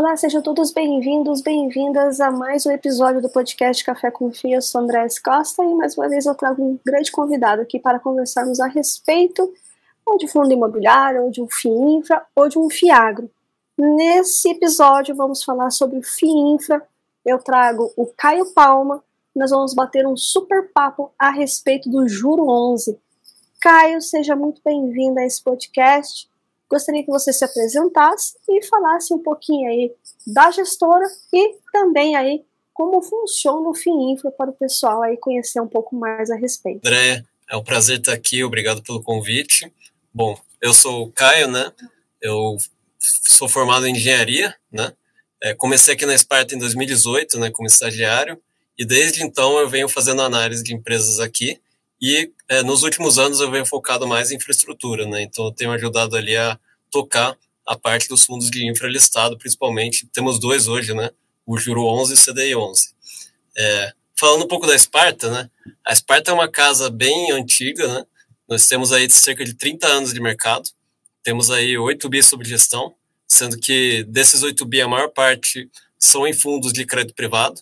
Olá, sejam todos bem-vindos, bem-vindas a mais um episódio do podcast Café com Fia. Eu sou Andrés Costa e mais uma vez eu trago um grande convidado aqui para conversarmos a respeito ou de fundo imobiliário, ou de um FIINFRA, ou de um FIAGRO. Nesse episódio vamos falar sobre o FIINFRA. Eu trago o Caio Palma, nós vamos bater um super papo a respeito do Juro 11. Caio, seja muito bem-vindo a esse podcast. Gostaria que você se apresentasse e falasse um pouquinho aí da gestora e também aí como funciona o FIINFRA para o pessoal aí conhecer um pouco mais a respeito. André, é um prazer estar aqui, obrigado pelo convite. Bom, eu sou o Caio, né? Eu sou formado em engenharia, né? É, comecei aqui na Esparta em 2018, né, como estagiário, e desde então eu venho fazendo análise de empresas aqui e é, nos últimos anos eu venho focado mais em infraestrutura, né? Então eu tenho ajudado ali a tocar a parte dos fundos de infra listado, principalmente. Temos dois hoje, né? O Juro 11 e o CDI 11. É, falando um pouco da Esparta, né? A Esparta é uma casa bem antiga, né? Nós temos aí cerca de 30 anos de mercado. Temos aí 8 bi sob gestão, sendo que desses 8 bi a maior parte são em fundos de crédito privado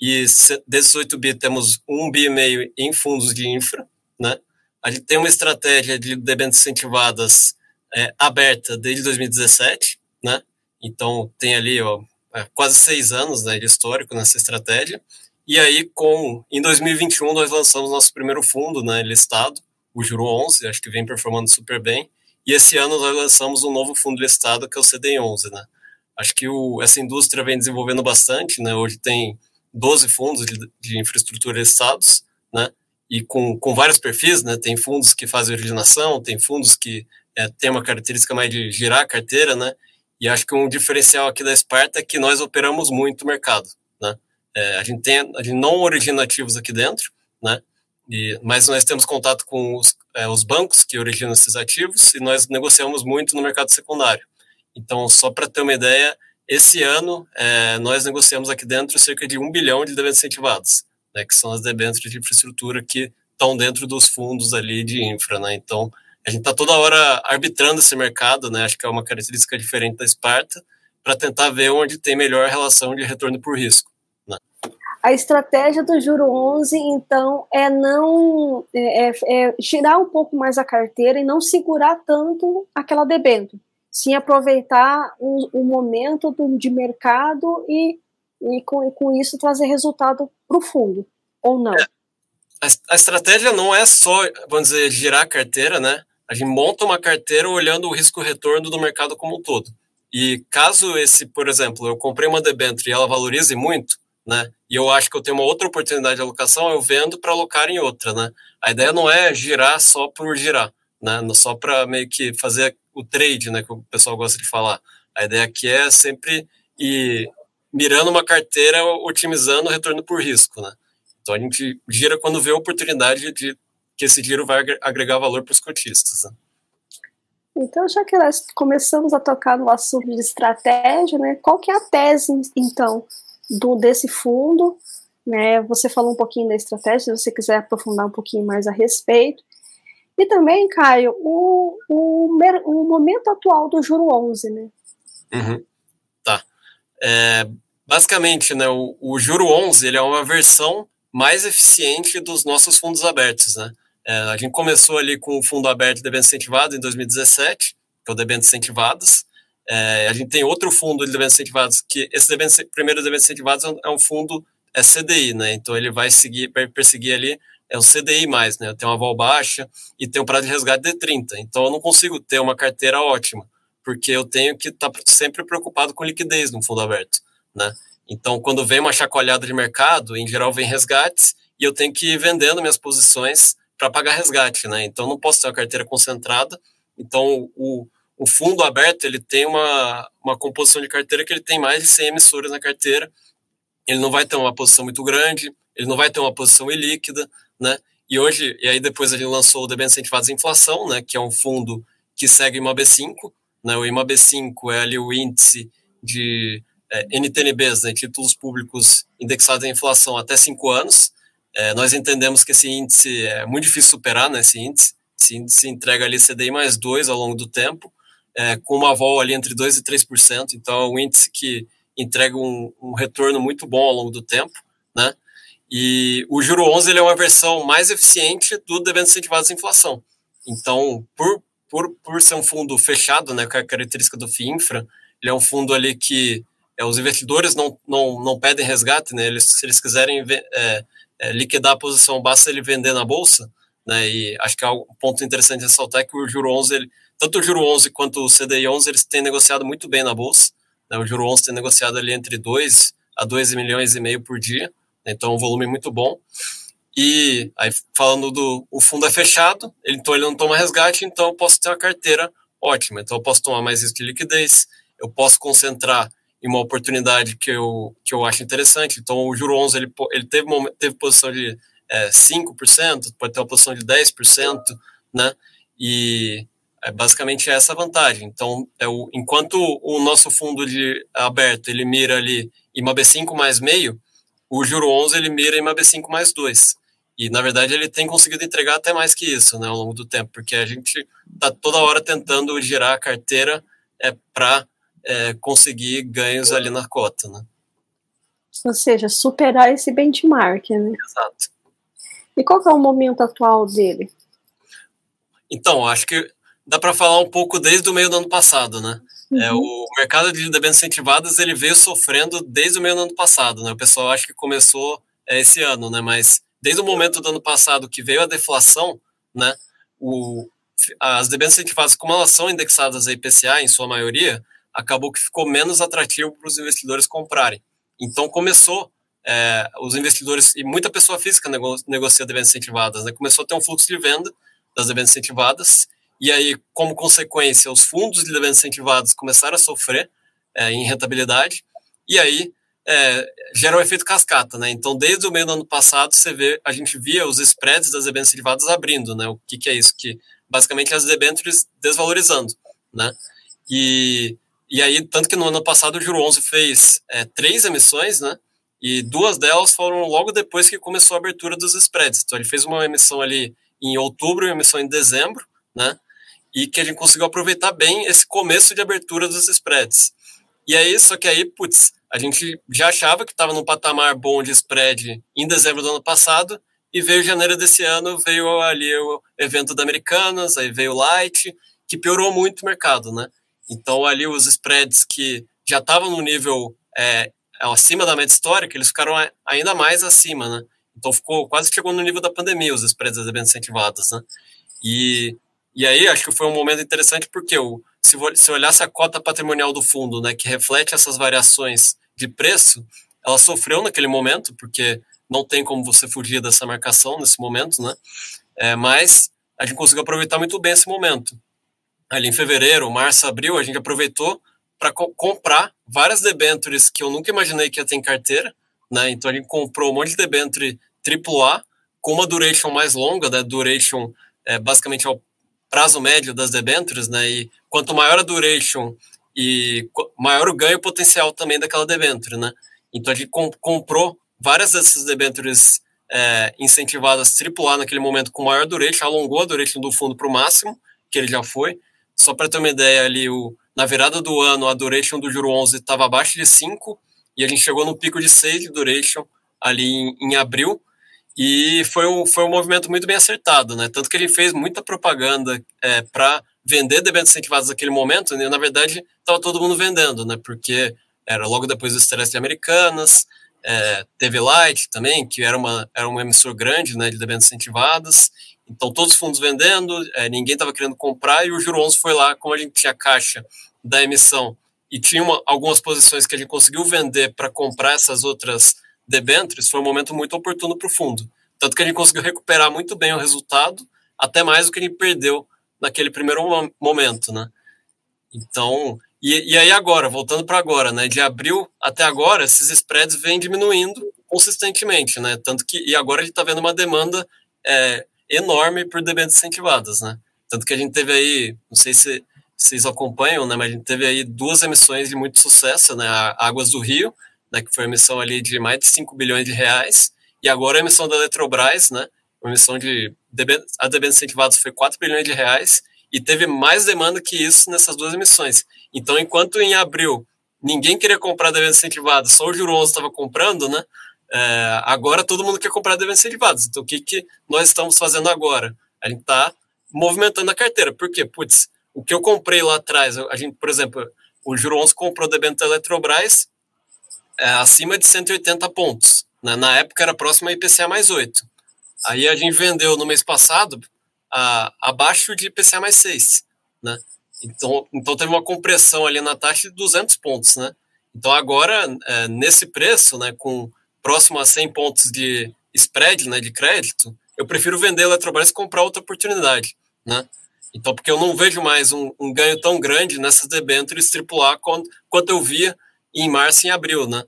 e desses 8 bi temos 1 bi e meio em fundos de infra, né? A gente tem uma estratégia de debêntures incentivadas é, aberta desde 2017, né? Então tem ali ó, é, quase seis anos né, de histórico nessa estratégia. E aí, com em 2021 nós lançamos nosso primeiro fundo, né, listado, o Juro 11, acho que vem performando super bem. E esse ano nós lançamos um novo fundo listado que é o CDI 11, né? Acho que o, essa indústria vem desenvolvendo bastante, né? Hoje tem 12 fundos de, infraestrutura listados, né? E com, com vários perfis, né? Tem fundos que fazem originação, tem fundos que é, têm uma característica mais de girar a carteira, né? E acho que um diferencial aqui da Sparta é que nós operamos muito o mercado, né? É, a gente tem, a gente não origina ativos aqui dentro, né? E, mas nós temos contato com os, é, os bancos que originam esses ativos e nós negociamos muito no mercado secundário. Então, só para ter uma ideia, esse ano, é, nós negociamos aqui dentro cerca de um bilhão de debêntures incentivados, né, que são as debêntures de infraestrutura que estão dentro dos fundos ali de infra. Né? Então, a gente está toda hora arbitrando esse mercado, né? acho que é uma característica diferente da Esparta, para tentar ver onde tem melhor relação de retorno por risco. Né? A estratégia do Juro 11, então, é não é, é, é girar um pouco mais a carteira e não segurar tanto aquela debênture sim aproveitar o, o momento do, de mercado e, e, com, e com isso trazer resultado para o fundo, ou não? É, a, a, estratégia não é só, vamos dizer, girar a carteira, né? A gente monta uma carteira olhando o risco-retorno do mercado como um todo. E caso esse, por exemplo, eu comprei uma debênture e ela valorize muito, né? E eu acho que eu tenho uma outra oportunidade de alocação, eu vendo para alocar em outra, né? A ideia não é girar só por girar, né? Só para meio que fazer o trade, né, que o pessoal gosta de falar. A ideia aqui é sempre ir mirando uma carteira, otimizando o retorno por risco, né? Então a gente gira quando vê a oportunidade de que esse giro vai agregar valor para os cotistas. Né? Então, já que nós começamos a tocar no assunto de estratégia, né, qual que é a tese, então, do, desse fundo? Né, você falou um pouquinho da estratégia, se você quiser aprofundar um pouquinho mais a respeito. E também, Caio, o, o, o momento atual do Juro 11, né? Uhum. Tá. É, basicamente, né, o, o Juro 11 ele é uma versão mais eficiente dos nossos fundos abertos, né? É, a gente começou ali com o fundo aberto de debêntures incentivados em 2017, que é o debêntures incentivados. É, a gente tem outro fundo de debêntures incentivados, que esse debêntures, primeiro debêntures incentivados é um fundo é CDI, né? Então ele vai seguir, perseguir ali é o CDI+, né? Eu tenho uma vol baixa e tenho um prazo de resgate de 30. Então eu não consigo ter uma carteira ótima, porque eu tenho que estar tá sempre preocupado com liquidez no fundo aberto, né? Então quando vem uma chacoalhada de mercado, em geral vem resgates e eu tenho que ir vendendo minhas posições para pagar resgate, né? Então não posso ter uma carteira concentrada. Então o, o fundo aberto ele tem uma, uma composição de carteira que ele tem mais de 100 emissoras na carteira. Ele não vai ter uma posição muito grande, ele não vai ter uma posição ilíquida, né? E hoje, e aí depois gente lançou o debêntures incentivados à inflação, né, que é um fundo que segue o IMAB5, né? O IMAB5 é ali o índice de é, NTNBs, né, títulos públicos indexados à inflação até cinco anos. É, nós entendemos que esse índice é muito difícil superar, né, esse índice. Esse índice entrega ali CDI mais 2 ao longo do tempo, é, com uma vol ali entre 2% e 3%. Então, é um índice que, entrega um, um retorno muito bom ao longo do tempo, né? E o juro 11 ele é uma versão mais eficiente do debênture incentivados à inflação. Então, por, por, por ser um fundo fechado, né, com a característica do FIINFRA, ele é um fundo ali que é, os investidores não, não, não pedem resgate, né, eles, se eles quiserem é, é, liquidar a posição, basta ele vender na bolsa, né, e acho que é um ponto interessante de ressaltar é que o juro 11, ele, tanto o juro 11 quanto o CDI 11, eles têm negociado muito bem na bolsa, né, o juro 11 tem negociado ali entre 2 a 2 milhões e meio por dia, então, um volume muito bom. E aí, falando do o fundo é fechado, então ele não toma resgate, então eu posso ter uma carteira ótima. Então, eu posso tomar mais risco de liquidez, eu posso concentrar em uma oportunidade que eu, que eu acho interessante. Então, o Juro 11, ele, ele teve, teve posição de é, 5%, pode ter uma posição de 10%, né? E é basicamente essa a vantagem. Então, é o, enquanto o nosso fundo de aberto, ele mira ali em uma B5 mais meio, o Juro 11 ele mira em uma B5 mais 2. E, na verdade, ele tem conseguido entregar até mais que isso né, ao longo do tempo, porque a gente está toda hora tentando girar a carteira é, para é, conseguir ganhos ali na cota. Né? Ou seja, superar esse benchmark. Né? Exato. E qual é o momento atual dele? Então, acho que dá para falar um pouco desde o meio do ano passado, né? É, uhum. É, o mercado de debêntures incentivadas ele veio sofrendo desde o meio do ano passado, né? O pessoal acha que começou é, esse ano, né? Mas desde o momento do ano passado que veio a deflação, né? O, as debêntures incentivadas, como elas são indexadas a IPCA em sua maioria, acabou que ficou menos atrativo para os investidores comprarem. Então começou é, os investidores e muita pessoa física nego, negocia debêntures incentivadas, né? Começou a ter um fluxo de venda das debêntures incentivadas e aí, como consequência, os fundos de debêntures incentivados começaram a sofrer é, em rentabilidade, e aí é, gera um efeito cascata, né? Então, desde o meio do ano passado, você vê, a gente via os spreads das debêntures incentivadas abrindo, né? O que, que é isso? Que basicamente as debêntures desvalorizando, né? E, e aí, tanto que no ano passado o Juro 11 fez é, três emissões, né? E duas delas foram logo depois que começou a abertura dos spreads. Então, ele fez uma emissão ali em outubro e uma emissão em dezembro, né? E que a gente conseguiu aproveitar bem esse começo de abertura dos spreads. E aí, só que aí, putz, a gente já achava que estava num patamar bom de spread em dezembro do ano passado, e veio janeiro desse ano, veio ali o evento da Americanas, aí veio o Light, que piorou muito o mercado, né? Então, ali os spreads que já estavam no nível é, acima da média histórica, eles ficaram ainda mais acima, né? Então, ficou quase chegou no nível da pandemia os spreads das eventos incentivados, né? E e aí acho que foi um momento interessante porque o, se, se olhasse a cota patrimonial do fundo, né, que reflete essas variações de preço, ela sofreu naquele momento, porque não tem como você fugir dessa marcação nesse momento, né? É, mas a gente conseguiu aproveitar muito bem esse momento. Ali em fevereiro, março, abril, a gente aproveitou para co comprar várias debentures que eu nunca imaginei que ia ter em carteira, né? Então a gente comprou um monte de debenture AAA com uma duration mais longa, né? Duration é, basicamente é o prazo médio das debêntures, né? E quanto maior a duration e maior o ganho potencial também daquela debenture, né? Então a gente comp comprou várias dessas debêntures é, incentivadas AAA naquele momento com maior duration, alongou a duration do fundo para o máximo, que ele já foi. Só para ter uma ideia ali, o, na virada do ano, a duration do juro 11 estava abaixo de 5 e a gente chegou no pico de 6 de duration ali em, em abril, e foi um, foi um movimento muito bem acertado, né? Tanto que ele fez muita propaganda é, para vender debêntures incentivados naquele momento, e na verdade estava todo mundo vendendo, né? Porque era logo depois do estresse de Americanas, é, teve Light também, que era uma, era um emissor grande né, de debêntures incentivadas, então todos os fundos vendendo, é, ninguém estava querendo comprar, e o Juro 11 foi lá, como a gente tinha caixa da emissão, e tinha uma, algumas posições que a gente conseguiu vender para comprar essas outras debêntures foi um momento muito oportuno para o fundo. Tanto que a gente conseguiu recuperar muito bem o resultado, até mais do que a gente perdeu naquele primeiro momento, né? Então, e, e aí agora, voltando para agora, né? De abril até agora, esses spreads vêm diminuindo consistentemente, né? Tanto que, e agora a gente está vendo uma demanda é, enorme por debêntures incentivadas, né? Tanto que a gente teve aí, não sei se vocês acompanham, né? Mas a gente teve aí duas emissões de muito sucesso, né? A Águas do Rio, né, que foi uma emissão ali de mais de 5 bilhões de reais, e agora a emissão da Eletrobras, né, uma emissão de a debêntures incentivados foi 4 bilhões de reais, e teve mais demanda que isso nessas duas emissões. Então, enquanto em abril ninguém queria comprar debêntures incentivadas, só o Juro 11 estava comprando, né? É, agora todo mundo quer comprar debêntures incentivadas. Então, o que, que nós estamos fazendo agora? A gente está movimentando a carteira. Por quê? Putz, o que eu comprei lá atrás, a gente, por exemplo, o Juro 11 comprou debênture Eletrobras é, acima de 180 pontos. Né? Na época era próximo a IPCA mais 8. Aí a gente vendeu no mês passado a, abaixo de IPCA mais 6. Né? Então, então teve uma compressão ali na taxa de 200 pontos. Né? Então agora, é, nesse preço, né, com próximo a 100 pontos de spread, né, de crédito, eu prefiro vender a Eletrobras e comprar outra oportunidade, né? Então, porque eu não vejo mais um, um ganho tão grande nessas debêntures AAA quanto, quanto eu via em março e abril, né?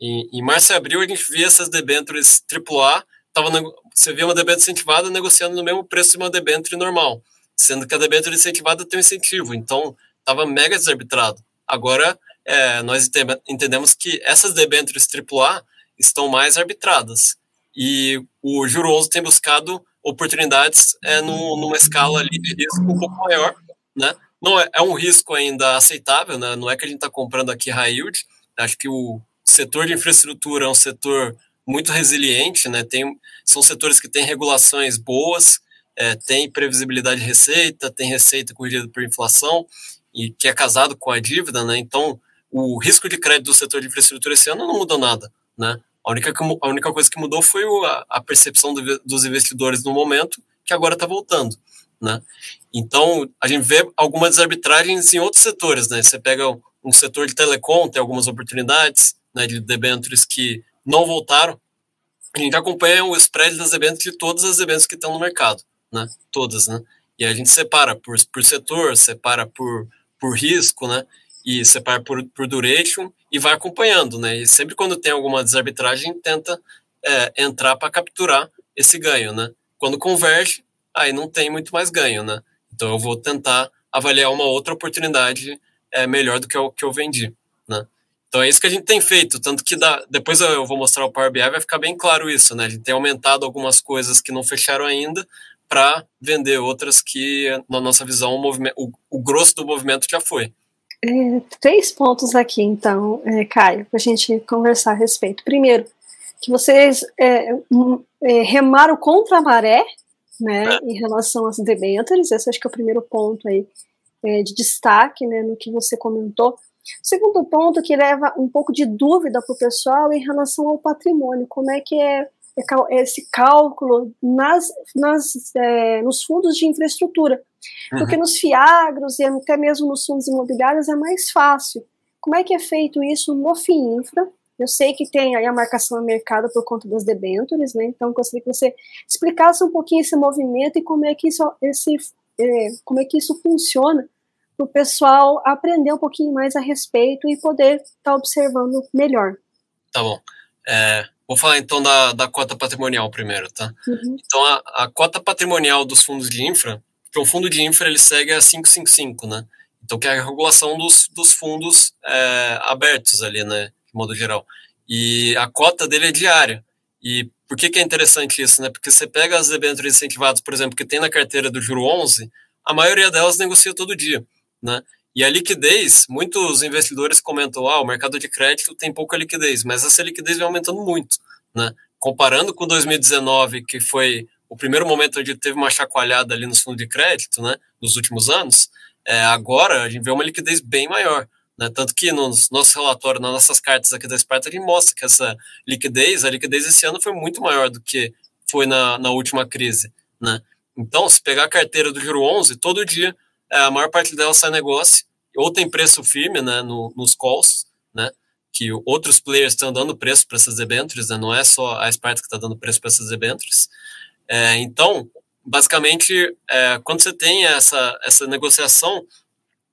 Em, em março e abril a gente via essas debêntures AAA, tava, você via uma debênture incentivada negociando no mesmo preço de uma debênture normal, sendo que a debênture incentivada tem um incentivo, então estava mega desarbitrado. Agora, é, nós entendemos que essas debêntures AAA estão mais arbitradas. E o Juro 11 tem buscado oportunidades é, no, numa escala ali de risco um pouco maior, né? Não é, é um risco ainda aceitável, né? Não é que a gente está comprando aqui high yield. Acho que o setor de infraestrutura é um setor muito resiliente, né? Tem, são setores que têm regulações boas, é, tem previsibilidade de receita, tem receita corrigida por inflação e que é casado com a dívida, né? Então, o risco de crédito do setor de infraestrutura esse ano não mudou nada, né? A única, a única coisa que mudou foi a, a percepção do, dos investidores no momento, que agora está voltando. Né? Então, a gente vê algumas arbitragens em outros setores. Né? Você pega um setor de telecom, tem algumas oportunidades né, de debêntures que não voltaram. A gente acompanha o spread das debêntures de todas as debêntures que estão no mercado. Né? Todas. Né? E a gente separa por, por setor, separa por, por risco, né? e separa por, por duration e vai acompanhando, né? E sempre quando tem alguma desarbitragem, tenta é, entrar para capturar esse ganho, né? Quando converge, aí não tem muito mais ganho, né? Então eu vou tentar avaliar uma outra oportunidade é, melhor do que o que eu vendi, né? Então é isso que a gente tem feito, tanto que dá, depois eu vou mostrar o Power BI, vai ficar bem claro isso, né? A gente tem aumentado algumas coisas que não fecharam ainda para vender outras que, na nossa visão, o, o, o grosso do movimento já foi. É, três pontos aqui, então, é, Caio, para a gente conversar a respeito. Primeiro, que vocês é, é, remaram contra a maré, né, em relação às debêntures, esse acho que é o primeiro ponto aí é, de destaque, né, no que você comentou. Segundo ponto, que leva um pouco de dúvida para o pessoal em relação ao patrimônio, como é que é esse cálculo nas, nas, é, nos fundos de infraestrutura. Porque uhum. nos fiagros e até mesmo nos fundos imobiliários é mais fácil. Como é que é feito isso no FIINFRA? Eu sei que tem aí a marcação a mercado por conta das debêntures, né? Então, gostaria que você explicasse um pouquinho esse movimento e como é que isso, esse, é, como é que isso funciona para o pessoal aprender um pouquinho mais a respeito e poder estar tá observando melhor. Tá bom. É, Vou falar então da, da cota patrimonial primeiro, tá? Uhum. Então, a, a, cota patrimonial dos fundos de infra, que o fundo de infra ele segue a 555, né? Então, que é a regulação dos, dos fundos é, abertos ali, né? De modo geral. E a cota dele é diária. E por que, que é interessante isso, né? Porque você pega as debêntures incentivadas, por exemplo, que tem na carteira do Juro 11, a maioria delas negocia todo dia, né? E a liquidez, muitos investidores comentam, ah, o mercado de crédito tem pouca liquidez, mas essa liquidez vem aumentando muito, né? Comparando com 2019, que foi o primeiro momento onde teve uma chacoalhada ali nos fundos de crédito, né, nos últimos anos, é, agora a gente vê uma liquidez bem maior, né? Tanto que no nosso relatório, nas nossas cartas aqui da Sparta, a gente mostra que essa liquidez, a liquidez esse ano foi muito maior do que foi na, na última crise, né? Então, se pegar a carteira do Giro 11, todo dia é, a maior parte dela sai negócio, ou tem preço firme né, no, nos calls, né, que outros players estão dando preço para essas debêntures, né, não é só a Sparta que está dando preço para essas debêntures. É, então, basicamente, é, quando você tem essa, essa negociação,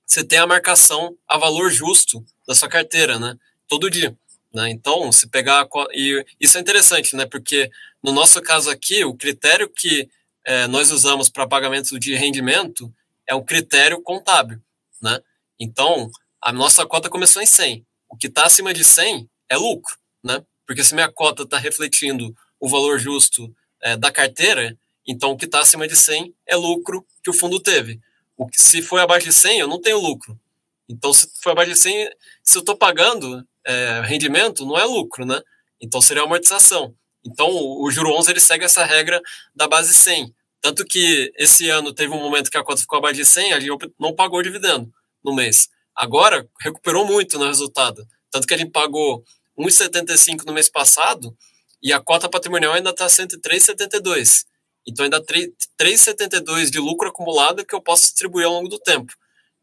você tem a marcação a valor justo da sua carteira, né, todo dia. Né? Então, se pegar. E isso é interessante, né? Porque no nosso caso aqui, o critério que é, nós usamos para pagamento de rendimento é um critério contábil, né? Então, a nossa cota começou em 100. O que está acima de 100 é lucro, né? Porque se minha cota está refletindo o valor justo é, da carteira, então o que está acima de 100 é lucro que o fundo teve. O que, se foi abaixo de 100, eu não tenho lucro. Então, se for abaixo de 100, se eu estou pagando é, rendimento, não é lucro, né? Então, seria amortização. Então, o, o juro 11 ele segue essa regra da base 100. Tanto que esse ano teve um momento que a cota ficou abaixo de 100, a gente não pagou dividendo no mês. Agora, recuperou muito no resultado. Tanto que a gente pagou 1,75 no mês passado e a cota patrimonial ainda está 103,72. Então, ainda 3,72 de lucro acumulado que eu posso distribuir ao longo do tempo.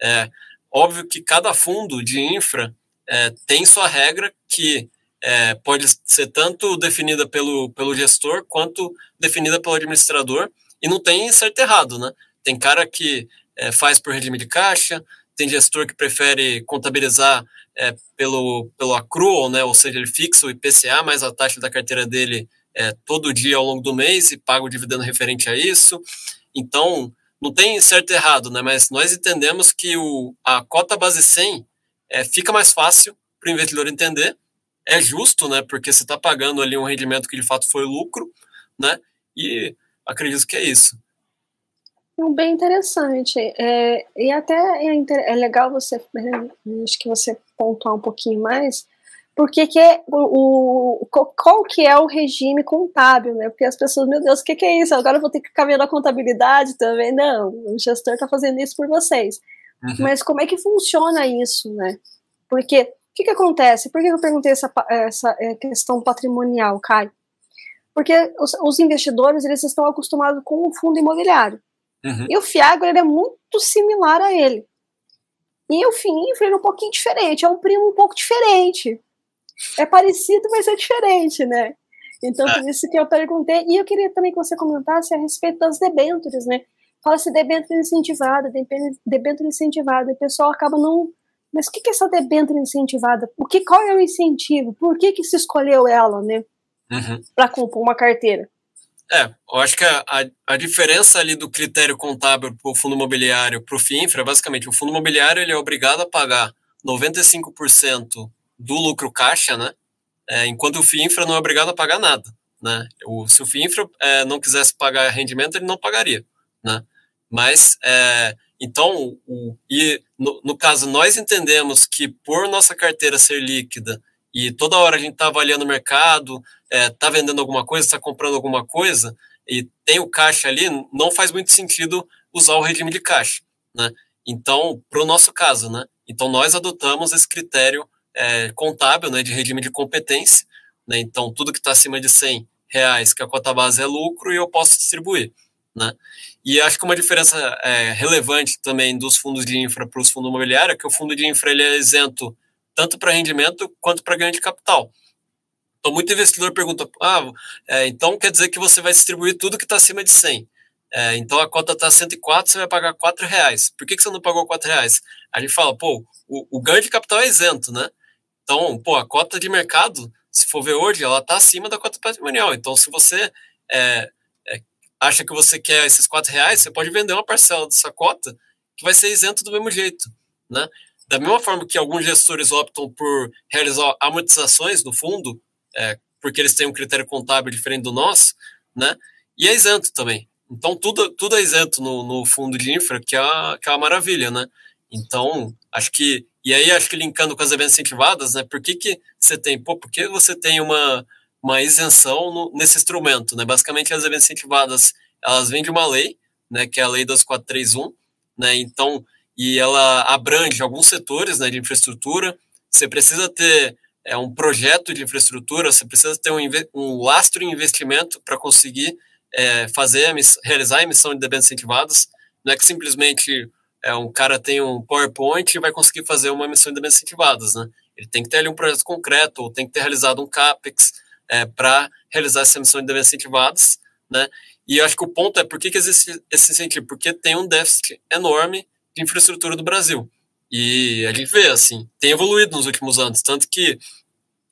É óbvio que cada fundo de infra é, tem sua regra que é, pode ser tanto definida pelo, pelo gestor quanto definida pelo administrador e não tem certo errado, né? Tem cara que é, faz por regime de caixa, tem gestor que prefere contabilizar é, pelo, pelo accrual, né? Ou seja, ele fixa o IPCA mais a taxa da carteira dele é, todo dia ao longo do mês e paga o dividendo referente a isso. Então, não tem certo e errado, né? Mas nós entendemos que o, a cota base 100 é, fica mais fácil para o investidor entender, é justo, né? Porque você está pagando ali um rendimento que de fato foi lucro, né? E acredito que é isso. Bem interessante. É, e até é, é legal você, né, acho que você pontuar um pouquinho mais, porque que é o, o, qual que é o regime contábil, né? Porque as pessoas, meu Deus, o que, que é isso? Agora eu vou ter que ficar vendo a contabilidade também? Não, o gestor está fazendo isso por vocês. Uhum. Mas como é que funciona isso, né? Porque o que, que acontece? Por que eu perguntei essa, essa é, questão patrimonial, Caio? Porque os, os, investidores eles estão acostumados com o fundo imobiliário. Uhum. E o Fiagro ele é muito similar a ele. E o FIINFRA é um pouquinho diferente, é um primo um pouco diferente é parecido, mas é diferente, né? Então, por é. isso que eu perguntei. E eu queria também que você comentasse a respeito das debêntures, né? Fala-se debênture incentivada, debênture incentivada, e o pessoal acaba não. Mas o que é essa debênture incentivada? O que, qual é o incentivo? Por que, que se escolheu ela, né? Uhum. Para compor uma carteira? É, eu acho que a, a, a diferença ali do critério contábil para o fundo imobiliário para o FIINFRA, basicamente, o fundo imobiliário ele é obrigado a pagar 95% do lucro caixa, né? É, enquanto o FIINFRA não é obrigado a pagar nada, né? O, se o FIINFRA é, não quisesse pagar rendimento, ele não pagaria, né? Mas, é, então, o, e no, no, caso, nós entendemos que por nossa carteira ser líquida e toda hora a gente está avaliando o mercado, está é, vendendo alguma coisa, está comprando alguma coisa, e tem o caixa ali, não faz muito sentido usar o regime de caixa, né? Então, para o nosso caso, né? Então, nós adotamos esse critério é, contábil, né, de regime de competência, né, então tudo que está acima de 100 reais, que a cota base é lucro, e eu posso distribuir, né. E acho que uma diferença é, relevante também dos fundos de infra para os fundos imobiliários é que o fundo de infra ele é isento tanto para rendimento quanto para ganho de capital. Então, muito investidor pergunta, ah, é, então quer dizer que você vai distribuir tudo que está acima de 100. É, então, a cota está 104, você vai pagar 4 reais. Por que, que você não pagou 4 reais? A gente fala, pô, o, o ganho de capital é isento, né? Então, pô, a cota de mercado, se for ver hoje, ela está acima da cota patrimonial. Então, se você é, é, acha que você quer esses quatro reais, você pode vender uma parcela dessa cota que vai ser isento do mesmo jeito, né? Da mesma forma que alguns gestores optam por realizar amortizações no fundo, é, porque eles têm um critério contábil diferente do nosso, né? E é isento também. Então, tudo, tudo é isento no, no fundo de infra, que é, que é uma maravilha, né? Então, acho que e aí, acho que linkando com as eventos incentivadas, né? Por que, que você tem? Pô, por que você tem uma, uma isenção no, nesse instrumento, né? Basicamente, as eventos incentivadas, elas vêm de uma lei, né? Que é a lei 2431, né? Então, e ela abrange alguns setores, né? De infraestrutura. Você precisa ter é, um projeto de infraestrutura, você precisa ter um, um lastro em investimento para conseguir é, fazer, realizar a emissão de debêntures incentivadas. Não é que simplesmente é, um cara tem um PowerPoint e vai conseguir fazer uma emissão de bens incentivadas, né? Ele tem que ter ali um projeto concreto, ou tem que ter realizado um CAPEX é, para realizar essa emissão de bens incentivadas, né? E eu acho que o ponto é por que, que existe esse incentivo? Porque tem um déficit enorme de infraestrutura do Brasil. E a gente vê, assim, tem evoluído nos últimos anos, tanto que,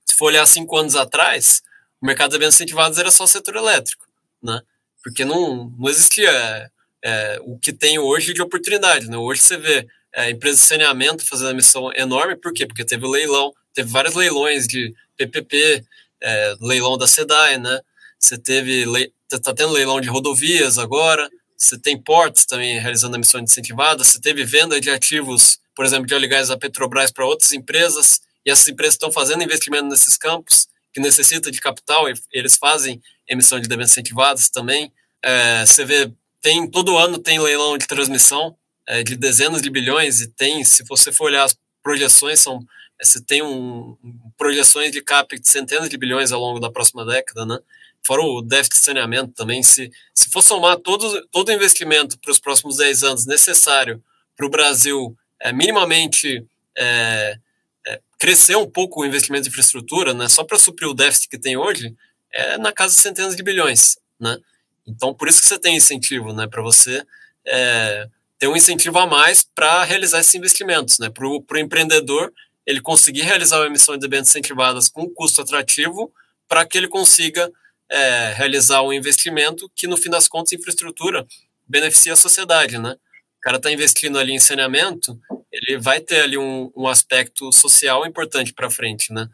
se for olhar cinco anos atrás, o mercado de bens incentivados era só o setor elétrico, né? Porque não, não existia é, o que tem hoje de oportunidade. Né? Hoje você vê é, empresas de saneamento fazendo uma missão enorme, por quê? Porque teve leilão, teve vários leilões de PPP, é, leilão da SEDAI, né? Você teve, está tendo leilão de rodovias agora, você tem portos também realizando a missão incentivada, você teve venda de ativos por exemplo, de gás da Petrobras para outras empresas, e essas empresas estão fazendo investimento nesses campos, que necessita de capital, e eles fazem emissão de debêntures incentivadas também. É, você vê, tem todo ano tem leilão de transmissão é, de dezenas de bilhões, e tem, se você for olhar as projeções, são você tem um, projeções de CAPEX de centenas de bilhões ao longo da próxima década, né? Fora o déficit de saneamento também. Se, se for somar todo, todo investimento para os próximos 10 anos necessário para o Brasil é, minimamente é, é, crescer um pouco o investimento em infraestrutura, né, só para suprir o déficit que tem hoje, é na casa de centenas de bilhões. Né? Então, por isso que você tem incentivo, né, para você é, ter um incentivo a mais para realizar esses investimentos. Né? Para o empreendedor, ele conseguir realizar a emissão de debêntures incentivadas com custo atrativo para que ele consiga é, realizar um investimento que, no fim das contas, infraestrutura beneficia a sociedade, né? O cara está investindo ali em saneamento, ele vai ter ali um, um aspecto social importante para frente, né?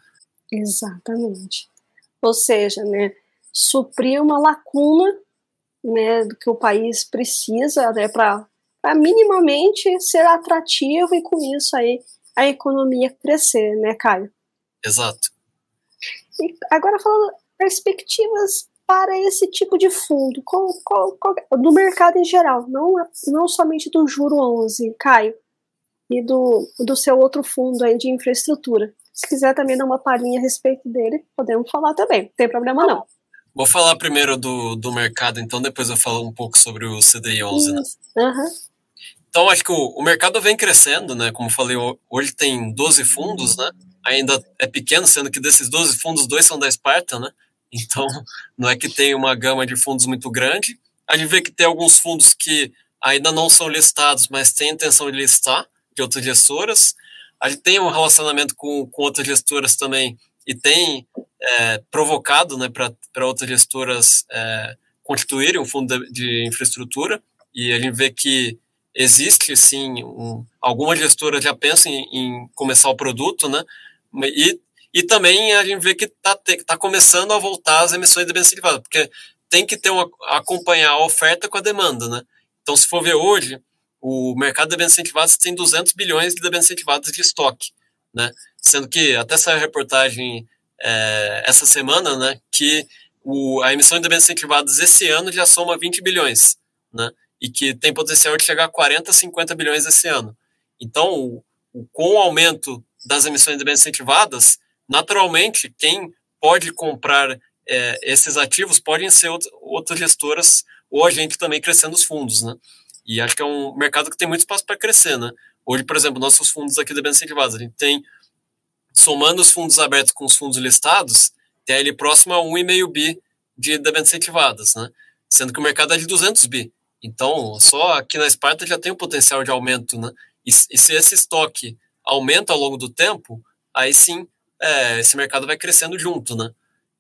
Exatamente. Ou seja, né, suprir uma lacuna né, do que o país precisa né, para minimamente ser atrativo e com isso aí a economia crescer, né, Caio? Exato. E agora falando perspectivas para esse tipo de fundo, qual, qual, qual, do mercado em geral, não, não somente do Juro 11, Caio, e do, do seu outro fundo aí de infraestrutura. Se quiser também dar uma palhinha a respeito dele, podemos falar também, não tem problema não. Vou falar primeiro do, do mercado, então depois eu falo um pouco sobre o CDI 11, né? Uhum. Então, acho que o, o mercado vem crescendo, né? Como falei, hoje tem 12 fundos, né? Ainda é pequeno, sendo que desses 12 fundos, dois são da Esparta, né? Então, não é que tem uma gama de fundos muito grande. A gente vê que tem alguns fundos que ainda não são listados, mas têm intenção de listar, de outras gestoras. A gente tem um relacionamento com, com outras gestoras também e tem é, provocado né, para outras gestoras é, constituírem um fundo de, de infraestrutura. E a gente vê que existe sim um, algumas gestoras já pensam em, em, começar o produto, né? E, e também a gente vê que está tá começando a voltar as emissões de bens incentivados, porque tem que ter uma, acompanhar a oferta com a demanda, né? Então, se for ver hoje, o mercado de bens incentivados tem 200 bilhões de bens incentivados de estoque, né? Sendo que até saiu a reportagem é, essa semana, né, que o, a emissão de bens incentivados esse ano já soma 20 bilhões, né? e que tem potencial de chegar a 40, 50 bilhões esse ano. Então, o, o, com o aumento das emissões de bens incentivadas, naturalmente, quem pode comprar é, esses ativos podem ser outras gestoras ou a gente também crescendo os fundos, né? E acho que é um mercado que tem muito espaço para crescer, né? Hoje, por exemplo, nossos fundos aqui de bens incentivados, a gente tem, somando os fundos abertos com os fundos listados, tem ali próximo a 1,5 bi de debêntures incentivadas, né? Sendo que o mercado é de 200 bi. Então, só aqui na Esparta já tem um potencial de aumento, né? E, e se esse estoque aumenta ao longo do tempo, aí sim é, esse mercado vai crescendo junto, né?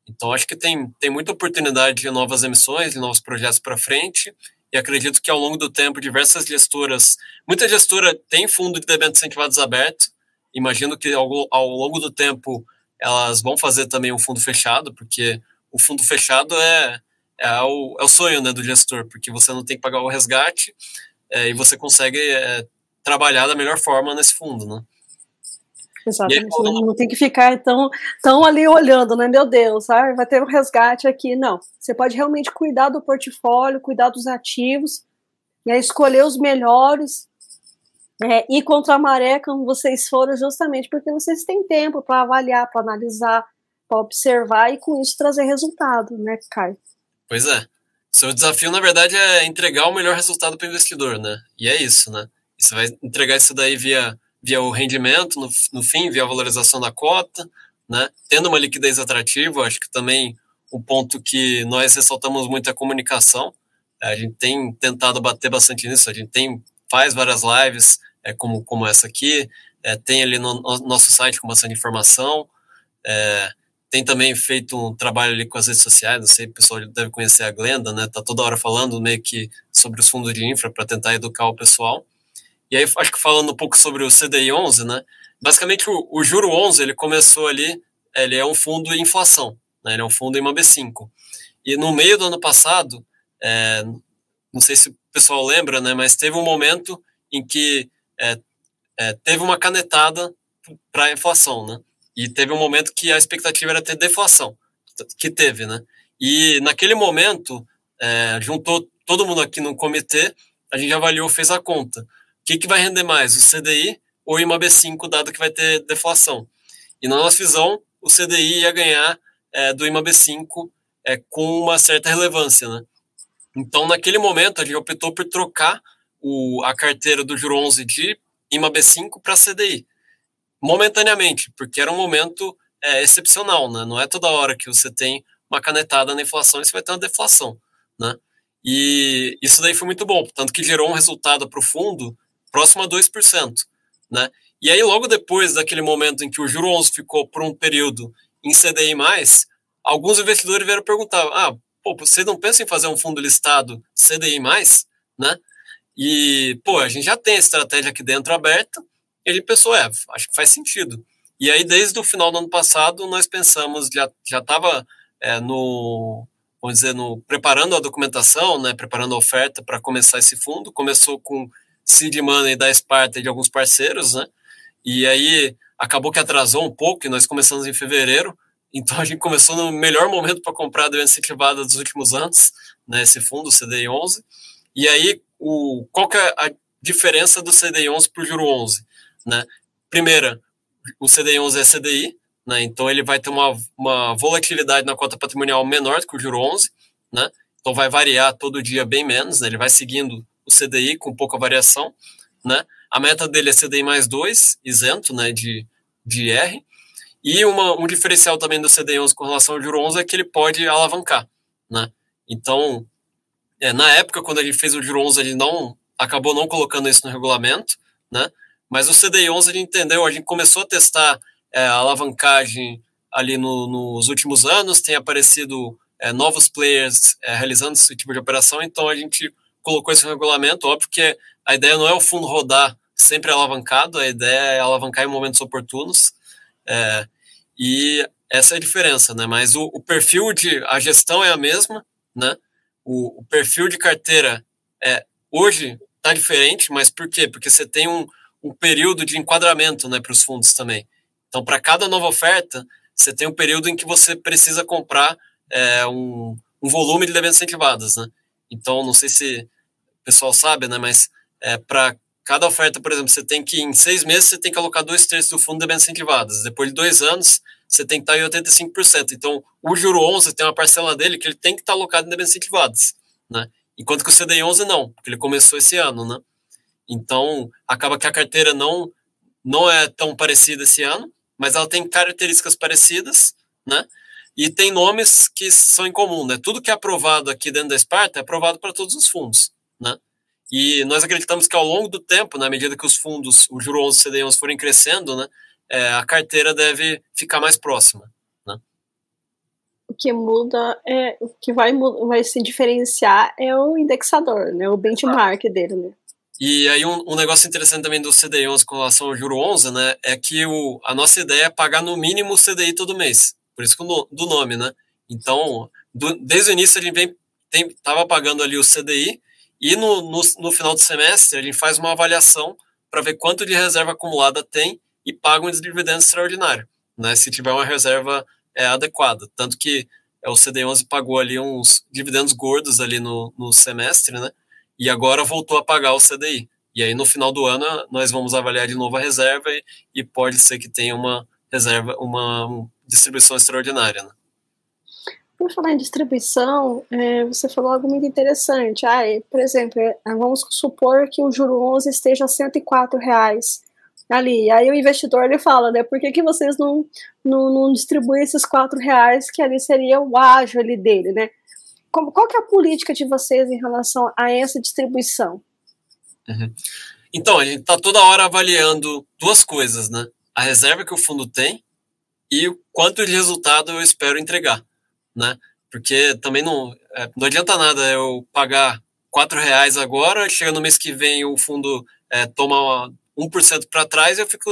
Então, acho que tem, tem muita oportunidade de novas emissões, de novos projetos para frente, e acredito que ao longo do tempo, diversas gestoras, muita gestora tem fundo de debêntures incentivados aberto, imagino que ao, ao longo do tempo elas vão fazer também um fundo fechado, porque o fundo fechado é, é o, é o sonho né, do gestor, porque você não tem que pagar o resgate é, e você consegue é, trabalhar da melhor forma nesse fundo, né? Exatamente, aí, não, não tem que ficar tão, tão ali olhando, né? Meu Deus, ah, vai ter um resgate aqui. Não, você pode realmente cuidar do portfólio, cuidar dos ativos, né, escolher os melhores, é, ir contra a maré como vocês foram, justamente porque vocês têm tempo para avaliar, para analisar, para observar e com isso trazer resultado, né, Caio? Pois é. Seu desafio, na verdade, é entregar o melhor resultado para o investidor, né? E é isso, né? E você vai entregar isso daí via, via o rendimento, no, no fim, via a valorização da cota, né? Tendo uma liquidez atrativa, acho que também o ponto que nós ressaltamos muito é a comunicação. A gente tem tentado bater bastante nisso, a gente tem faz várias lives, é, como, como essa aqui, é, tem ali no, no, nosso site com bastante informação, é, tem também feito um trabalho ali com as redes sociais, não sei, o pessoal deve conhecer a Glenda, né? Tá toda hora falando meio que sobre os fundos de infra para tentar educar o pessoal. E aí acho que falando um pouco sobre o CDI 11, né? Basicamente o, o juro 11, ele começou ali, ele é um fundo de inflação, né? Ele é um fundo em uma B5. E no meio do ano passado, é, não sei se o pessoal lembra, né? Mas teve um momento em que é, é, teve uma canetada para a inflação, né? E teve um momento que a expectativa era ter deflação, que teve, né? E naquele momento, é, juntou todo mundo aqui no comitê, a gente avaliou, fez a conta. O que, que vai render mais, o CDI ou o IMAB5, dado que vai ter deflação? E na nossa visão, o CDI ia ganhar é, do IMAB5 é, com uma certa relevância, né? Então, naquele momento, a gente optou por trocar o, a carteira do Juro 11 de IMAB5 para CDI, momentaneamente, porque era um momento é, excepcional, né? Não é toda hora que você tem uma canetada na inflação e você vai ter uma deflação, né? E isso daí foi muito bom, tanto que gerou um resultado para o fundo próximo a 2%, né? E aí, logo depois daquele momento em que o Juro 11 ficou por um período em CDI+, alguns investidores vieram perguntar, ah, pô, vocês não pensam em fazer um fundo listado CDI+, né? E, pô, a gente já tem a estratégia aqui dentro aberta, ele pensou, é, acho que faz sentido. E aí, desde o final do ano passado, nós pensamos, já estava é, no, vamos dizer, no, preparando a documentação, né, preparando a oferta para começar esse fundo, começou com seed money da Sparta e de alguns parceiros, né, e aí acabou que atrasou um pouco, e nós começamos em fevereiro, então a gente começou no melhor momento para comprar a doença incentivada dos últimos anos, né, esse fundo, o CDI 11. E aí, o, qual que é a diferença do CDI 11 para o Juro 11? Né? Primeira, o CDI 11 é CDI, né, então ele vai ter uma, uma volatilidade na cota patrimonial menor que o Juro 11, né, então vai variar todo dia bem menos, né, ele vai seguindo o CDI com pouca variação, né, a meta dele é CDI mais 2, isento né, de, de R, e uma, um diferencial também do CD11 com relação ao Juro 11 é que ele pode alavancar, né? Então, é, na época, quando gente fez o Juro 11, ele não, acabou não colocando isso no regulamento, né? Mas o CDI 11 a gente entendeu, a gente começou a testar é, a alavancagem ali no, nos últimos anos, tem aparecido é, novos players é, realizando esse tipo de operação, então a gente colocou esse regulamento, óbvio que a ideia não é o fundo rodar sempre alavancado, a ideia é alavancar em momentos oportunos, é, e essa é a diferença, né? Mas o, o, perfil de a gestão é a mesma, né? O, o perfil de carteira é hoje está diferente, mas por quê? Porque você tem um, um período de enquadramento, né, para os fundos também. Então, para cada nova oferta, você tem um período em que você precisa comprar é, um, um volume de debêntures incentivadas, né? Então, não sei se o pessoal sabe, né? Mas é, para cada oferta, por exemplo, você tem que, em seis meses, você tem que alocar dois terços do fundo de bens incentivadas. Depois de dois anos, você tem que estar em 85%. Então, o juro 11 tem uma parcela dele que ele tem que estar alocado em debêntures incentivadas, né? Enquanto que o CDI 11 não, porque ele começou esse ano, né? Então, acaba que a carteira não, não é tão parecida esse ano, mas ela tem características parecidas, né? E tem nomes que são em comum, né? Tudo que é aprovado aqui dentro da Sparta é aprovado para todos os fundos, né? E nós acreditamos que ao longo do tempo, na medida que os fundos, o juro 11 e CDI11 forem crescendo, né, é, a carteira deve ficar mais próxima. Né? O que muda, é, o que vai, vai se diferenciar é o indexador, né, o benchmark ah. dele. Né? E aí um, um, negócio interessante também do CDI 11 com relação ao juro 11, né, é que o, a nossa ideia é pagar no mínimo o CDI todo mês. Por isso que o, do nome, né? Então, do, desde o início gente vem, tem, tava pagando ali o CDI e no, no, no final do semestre, gente faz uma avaliação para ver quanto de reserva acumulada tem e paga um dividendo extraordinário, né, se tiver uma reserva é, adequada. Tanto que é, o CD11 pagou ali uns dividendos gordos ali no, no semestre, né, e agora voltou a pagar o CDI. E aí no final do ano nós vamos avaliar de novo a reserva e, e pode ser que tenha uma reserva, uma distribuição extraordinária. Né. Por falar em distribuição, é, você falou algo muito interessante. Ah, por exemplo, é, vamos supor que o juro 11 esteja a 104 reais ali. Aí o investidor ele fala, né? Por que, que vocês não, não, não distribuem esses 4 reais que ali seria o ágio ali dele, né? Como, qual que é a política de vocês em relação a essa distribuição? Uhum. Então, a gente está toda hora avaliando duas coisas, né? A reserva que o fundo tem e o quanto de resultado eu espero entregar né? Porque também não, é, não adianta nada eu pagar quatro reais agora, chega no mês que vem o fundo é, toma 1% para trás eu fico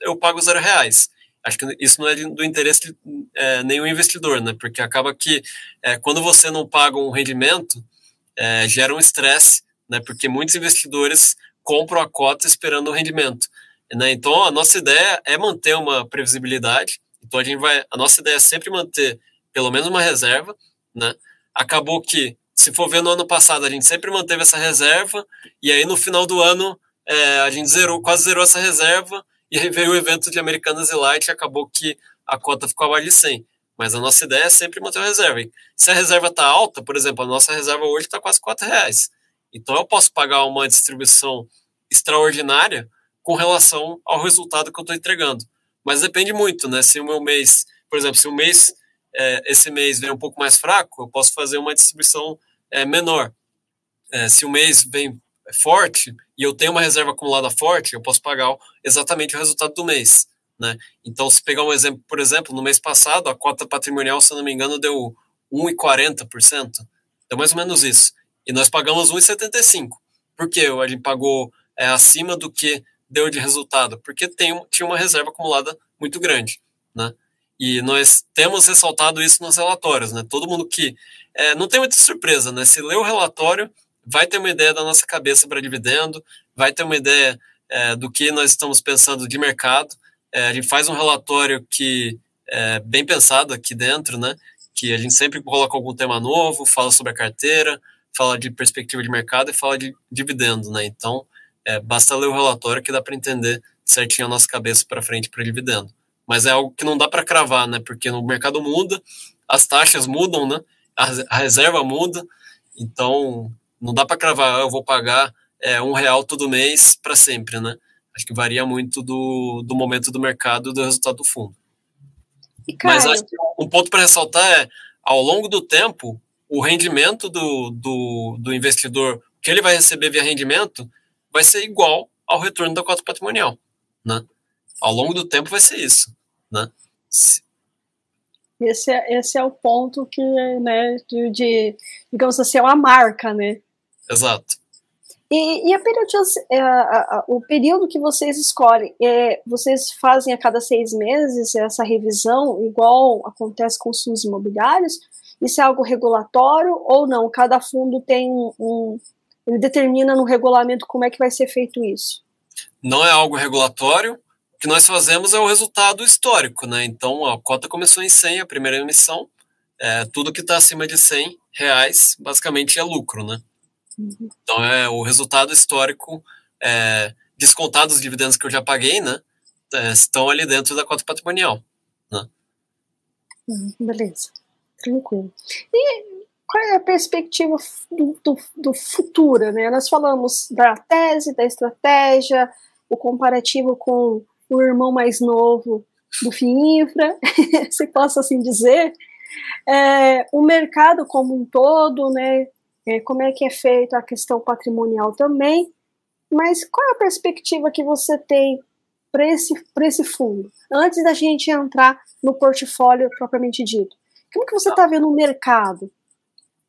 eu pago zero reais. Acho que isso não é do interesse de é, nenhum investidor, né? Porque acaba que é, quando você não paga um rendimento, é, gera um estresse, né? Porque muitos investidores compram a cota esperando o rendimento. Né? Então, a nossa ideia é manter uma previsibilidade. Então, a gente vai, a nossa ideia é sempre manter pelo menos uma reserva, né? Acabou que, se for ver no ano passado, a gente sempre manteve essa reserva, e aí no final do ano é, a gente zerou, quase zerou essa reserva, e aí veio o evento de Americanas e Light e acabou que a cota ficou abaixo de 100. Mas a nossa ideia é sempre manter a reserva. se a reserva está alta, por exemplo, a nossa reserva hoje está quase 4 reais. Então eu posso pagar uma distribuição extraordinária com relação ao resultado que eu estou entregando. Mas depende muito, né? Se o meu mês, por exemplo, se o mês, é, esse mês vem um pouco mais fraco, eu posso fazer uma distribuição é, menor. É, se o mês vem forte e eu tenho uma reserva acumulada forte, eu posso pagar exatamente o resultado do mês. Né? Então, se pegar um exemplo, por exemplo, no mês passado, a cota patrimonial, se eu não me engano, deu 1,40%. Deu mais ou menos isso. E nós pagamos 1,75%. Por quê? A gente pagou é, acima do que deu de resultado, porque tem, tinha uma reserva acumulada muito grande, né? E nós temos ressaltado isso nos relatórios, né? Todo mundo que é, não tem muita surpresa, né? Se lê o relatório, vai ter uma ideia da nossa cabeça para dividendo, vai ter uma ideia é, do que nós estamos pensando de mercado. É, a gente faz um relatório que é bem pensado aqui dentro, né? Que a gente sempre coloca algum tema novo, fala sobre a carteira, fala de perspectiva de mercado e fala de dividendo, né? Então, é, basta ler o relatório que dá para entender certinho a nossa cabeça para frente para dividendo. Mas é algo que não dá para cravar, né? Porque no mercado muda, as taxas mudam, né? A, a reserva muda, então não dá para cravar. Ah, eu vou pagar é, um real todo mês para sempre, né? Acho que varia muito do, do momento do mercado e do resultado do fundo. Mas acho que um ponto para ressaltar é, ao longo do tempo, o rendimento do, do, do investidor, que ele vai receber via rendimento, vai ser igual ao retorno da cota patrimonial, né? Ao longo do tempo vai ser isso, né? Esse é, esse é o ponto que, né, de, de digamos assim, é uma marca, né? Exato. E, e a é, a, a, o período que vocês escolhem, é, vocês fazem a cada seis meses essa revisão, igual acontece com os fundos imobiliários? Isso é algo regulatório ou não? Cada fundo tem um, ele determina no regulamento como é que vai ser feito isso? Não é algo regulatório. Que nós fazemos é o resultado histórico, né? Então, a cota começou em 100, a primeira emissão. É, tudo que está acima de 100 reais, basicamente, é lucro, né? Uhum. Então, é o resultado histórico, é, descontado os dividendos que eu já paguei, né? É, estão ali dentro da cota patrimonial, né? Uhum, beleza, tranquilo. E qual é a perspectiva do, do, do futuro? Né? Nós falamos da tese, da estratégia, o comparativo com o irmão mais novo do FIINFRA, se possa assim dizer, é, o mercado como um todo, né, é, como é que é feita a questão patrimonial também, mas qual é a perspectiva que você tem para esse, esse fundo, antes da gente entrar no portfólio propriamente dito? Como que você está vendo o mercado?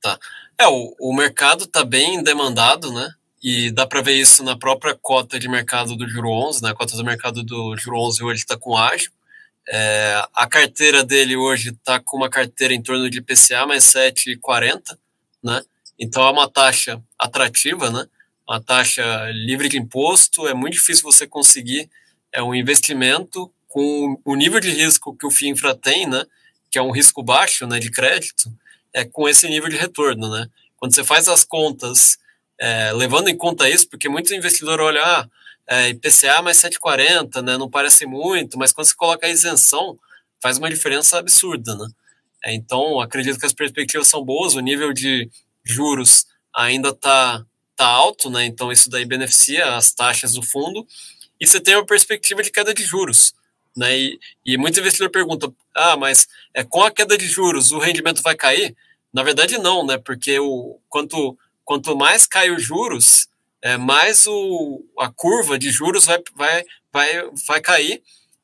Tá. É, o, o mercado está bem demandado, né? E dá para ver isso na própria cota de mercado do Juro 11, né? A cota do mercado do Juro 11 hoje está com ágio. É, a carteira dele hoje está com uma carteira em torno de IPCA mais 7,40, né? Então é uma taxa atrativa, né? Uma taxa livre de imposto. É muito difícil você conseguir é um investimento com o nível de risco que o FIINFRA tem, né? Que é um risco baixo, né? De crédito é, com esse nível de retorno, né? Quando você faz as contas, é, levando em conta isso, porque muitos investidores olham, ah, é, IPCA mais 7,40, né? Não parece muito, mas quando você coloca a isenção, faz uma diferença absurda, né? É, então, acredito que as perspectivas são boas, o nível de juros ainda está tá alto, né? Então, isso daí beneficia as taxas do fundo. E você tem uma perspectiva de queda de juros. Né? E, e muito investidor pergunta: ah, mas é, com a queda de juros o rendimento vai cair? Na verdade, não, né? Porque o, quanto, quanto mais cai os juros, é, mais o, a curva de juros vai, vai, vai, vai cair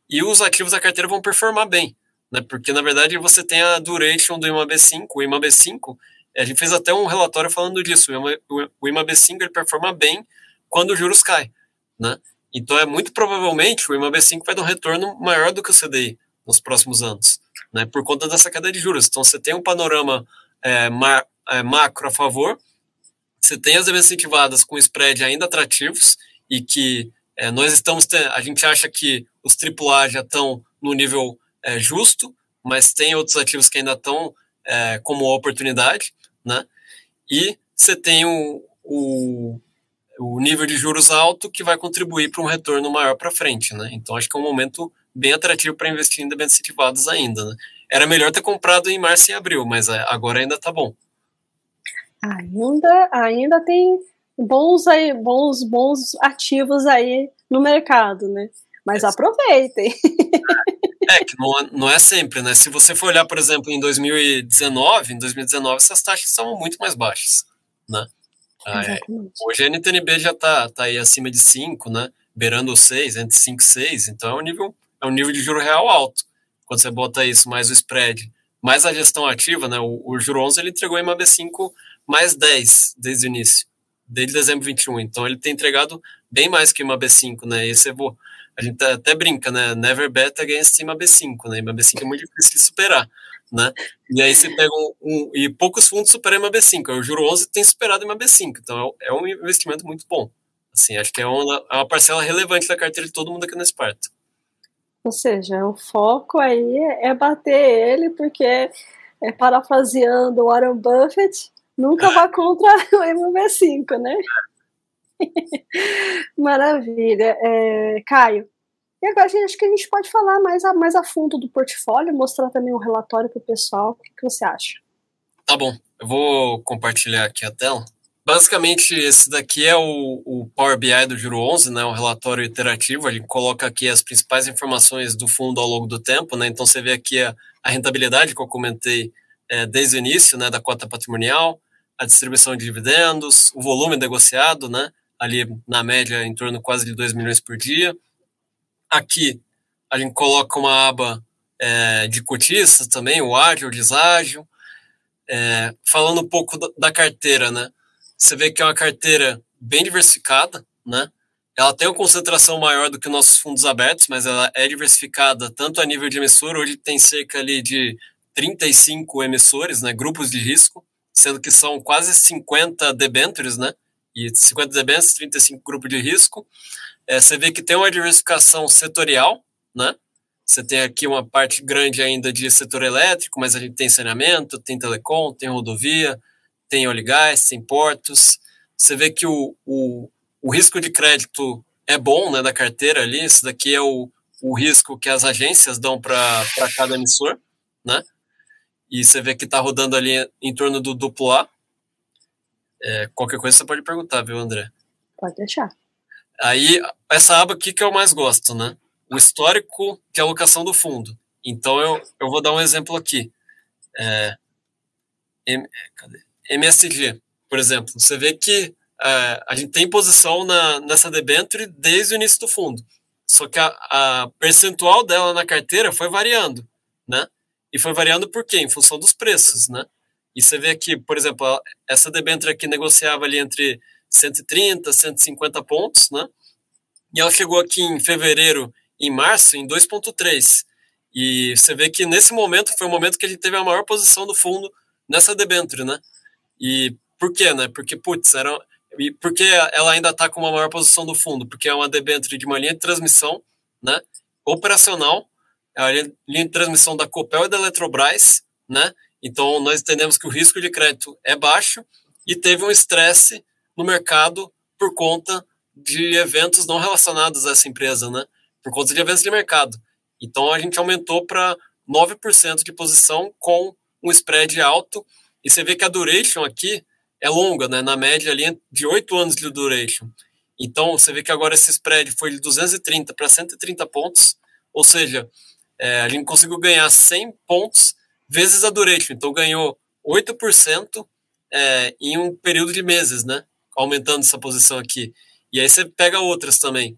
e os ativos da carteira vão performar bem. Né? Porque, na verdade, você tem a duration do IMAB5. O IMAB5, a gente fez até um relatório falando disso. O IMAB5 ele performa bem quando os juros caem. Né? Então, é muito provavelmente o IMAB5 vai dar um retorno maior do que o CDI nos próximos anos, né, por conta dessa queda de juros. Então, você tem um panorama é, é, macro a favor, você tem as incentivadas com spread ainda atrativos e que É, nós estamos, a gente acha que os AAA já estão no nível é, justo, mas tem outros ativos que ainda estão é, como oportunidade, né? E você tem o, o, o nível de juros alto que vai contribuir para um retorno maior para frente, né? Então acho que é um momento bem atrativo para investir em debêntures incentivados ainda, né? Era melhor ter comprado em março e abril, mas é, agora ainda está bom. Ainda, ainda tem bons aí, bons, bons ativos aí no mercado, né? Mas é. aproveitem. É, que não, é, não é sempre, né? Se você for olhar, por exemplo, em 2019, em 2019 essas taxas estavam muito mais baixas, né? Ah, é, hoje a NTNB já está tá aí acima de 5, né? Beirando 6, entre 5 e 6, então é um nível, é um nível de juro real alto. Quando você bota isso mais o spread, mais a gestão ativa, né? O, o juro 11 ele entregou em uma B5 mais 10 desde o início, desde dezembro 21. Então ele tem entregado bem mais que uma B5, né? E você vou, a gente até brinca, né? Never bet against uma B5, né? Uma B5 é muito difícil de superar, né? E aí você pega um, um e poucos fundos superam uma B5. O juro 11 tem superado uma B5, então é, é um investimento muito bom. Assim, acho que é uma, é uma parcela relevante da carteira de todo mundo aqui na Esparta. Ou seja, o foco aí é bater ele, porque, é, parafraseando Warren Buffett, nunca vá contra o MV5, né? Maravilha. É, Caio, e agora acho que a gente pode falar mais a, mais a fundo do portfólio, mostrar também um relatório para o pessoal. O que, que você acha? Tá bom, eu vou compartilhar aqui a tela. Basicamente, esse daqui é o, o, Power BI do Juro 11, né, um relatório iterativo. Gente coloca aqui as principais informações do fundo ao longo do tempo. Né, então, você vê aqui a, a rentabilidade que eu comentei é, desde o início né, da cota patrimonial, a distribuição de dividendos, o volume negociado, né, ali na média em torno quase de 2 milhões por dia. Aqui a gente coloca uma aba é, de cotistas também, o ágil, o deságil. É, falando um pouco da carteira, né? Você vê que é uma carteira bem diversificada, né? Ela tem uma concentração maior do que nossos fundos abertos, mas ela é diversificada tanto a nível de emissor, hoje tem cerca ali de 35 emissores, né, grupos de risco, sendo que são quase 50 debentures, né? E 50 debentures, 35 grupos de risco. É, você vê que tem uma diversificação setorial, né? Você tem aqui uma parte grande ainda de setor elétrico, mas a gente tem saneamento, tem telecom, tem rodovia, tem óleo e gás, tem portos. Você vê que o, o, o risco de crédito é bom né, da carteira ali. Esse daqui é o, o risco que as agências dão para cada emissor, né? E você vê que está rodando ali em torno do duplo A. É, qualquer coisa você pode perguntar, viu, André? Pode deixar. Aí, essa aba aqui que eu mais gosto, né? O histórico de alocação do fundo. Então, eu, eu vou dar um exemplo aqui. É, M, cadê? MSG, por exemplo, você vê que é, a gente tem posição na, nessa debenture desde o início do fundo. Só que a, a, percentual dela na carteira foi variando, né? E foi variando por quê? Em função dos preços, né? E você vê aqui, por exemplo, essa debenture aqui negociava ali entre 130, 150 pontos, né? E ela chegou aqui em fevereiro e março em 2,3. E você vê que nesse momento foi o momento que a gente teve a maior posição do fundo nessa debenture, né? E por quê, né? Porque, putz, era. E por que ela ainda está com uma maior posição do fundo? Porque é uma debênture de uma linha de transmissão, né? Operacional, a linha de transmissão da Copel e da Eletrobras, né? Então, nós entendemos que o risco de crédito é baixo e teve um estresse no mercado por conta de eventos não relacionados a essa empresa, né? Por conta de eventos de mercado. Então, a gente aumentou para 9% de posição com um spread alto e você vê que a duration aqui é longa, né? Na média ali de 8 anos de duration. Então, você vê que agora esse spread foi de 230 para 130 pontos, ou seja, é, a gente conseguiu ganhar 100 pontos vezes a duration. Então, ganhou 8% é, em um período de meses, né? Aumentando essa posição aqui. E aí você pega outras também,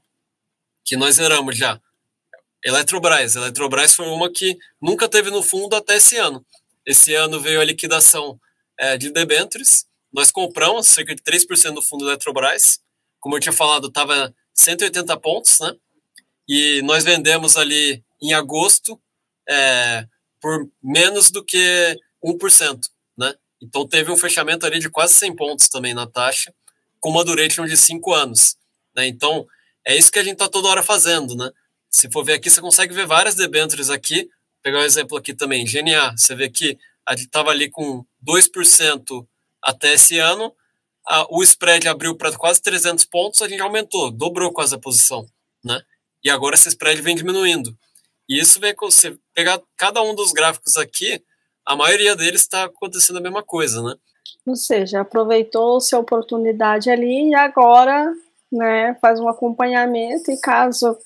que nós zeramos já. Eletrobras. Eletrobras foi uma que nunca teve no fundo até esse ano. Esse ano veio a liquidação é, de debêntures. Nós compramos cerca de 3% do fundo Eletrobras. Como eu tinha falado, estava 180 pontos, né? E nós vendemos ali em agosto é, por menos do que 1%, né? Então teve um fechamento ali de quase 100 pontos também na taxa, com uma duration de 5 anos. Né? Então, é isso que a gente está toda hora fazendo, né? Se for ver aqui, você consegue ver várias debêntures aqui. Vou pegar um exemplo aqui também, GNA. Você vê que a gente estava ali com 2% até esse ano, a, o spread abriu para quase 300 pontos, a gente aumentou, dobrou quase a posição, né? E agora esse spread vem diminuindo. E isso vem com você pegar cada um dos gráficos aqui, a maioria deles está acontecendo a mesma coisa, né? Ou seja, aproveitou-se a oportunidade ali e agora né, faz um acompanhamento e caso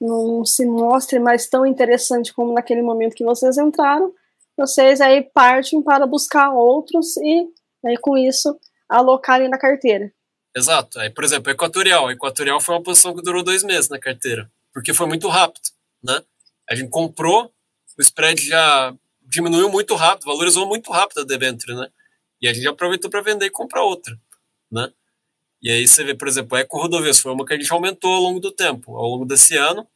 não se mostre mais tão interessante como naquele momento que vocês entraram, vocês aí partem para buscar outros e aí com isso alocarem na carteira. Exato. Aí, por exemplo, Equatorial. Equatorial foi uma posição que durou dois meses na carteira, porque foi muito rápido, né? A gente comprou, o spread já diminuiu muito rápido, valorizou muito rápido a debenture, né? E a gente aproveitou para vender e comprar outra, né? E aí você vê, por exemplo, a Eco Rodovias foi uma que a gente aumentou ao longo do tempo, ao longo desse ano.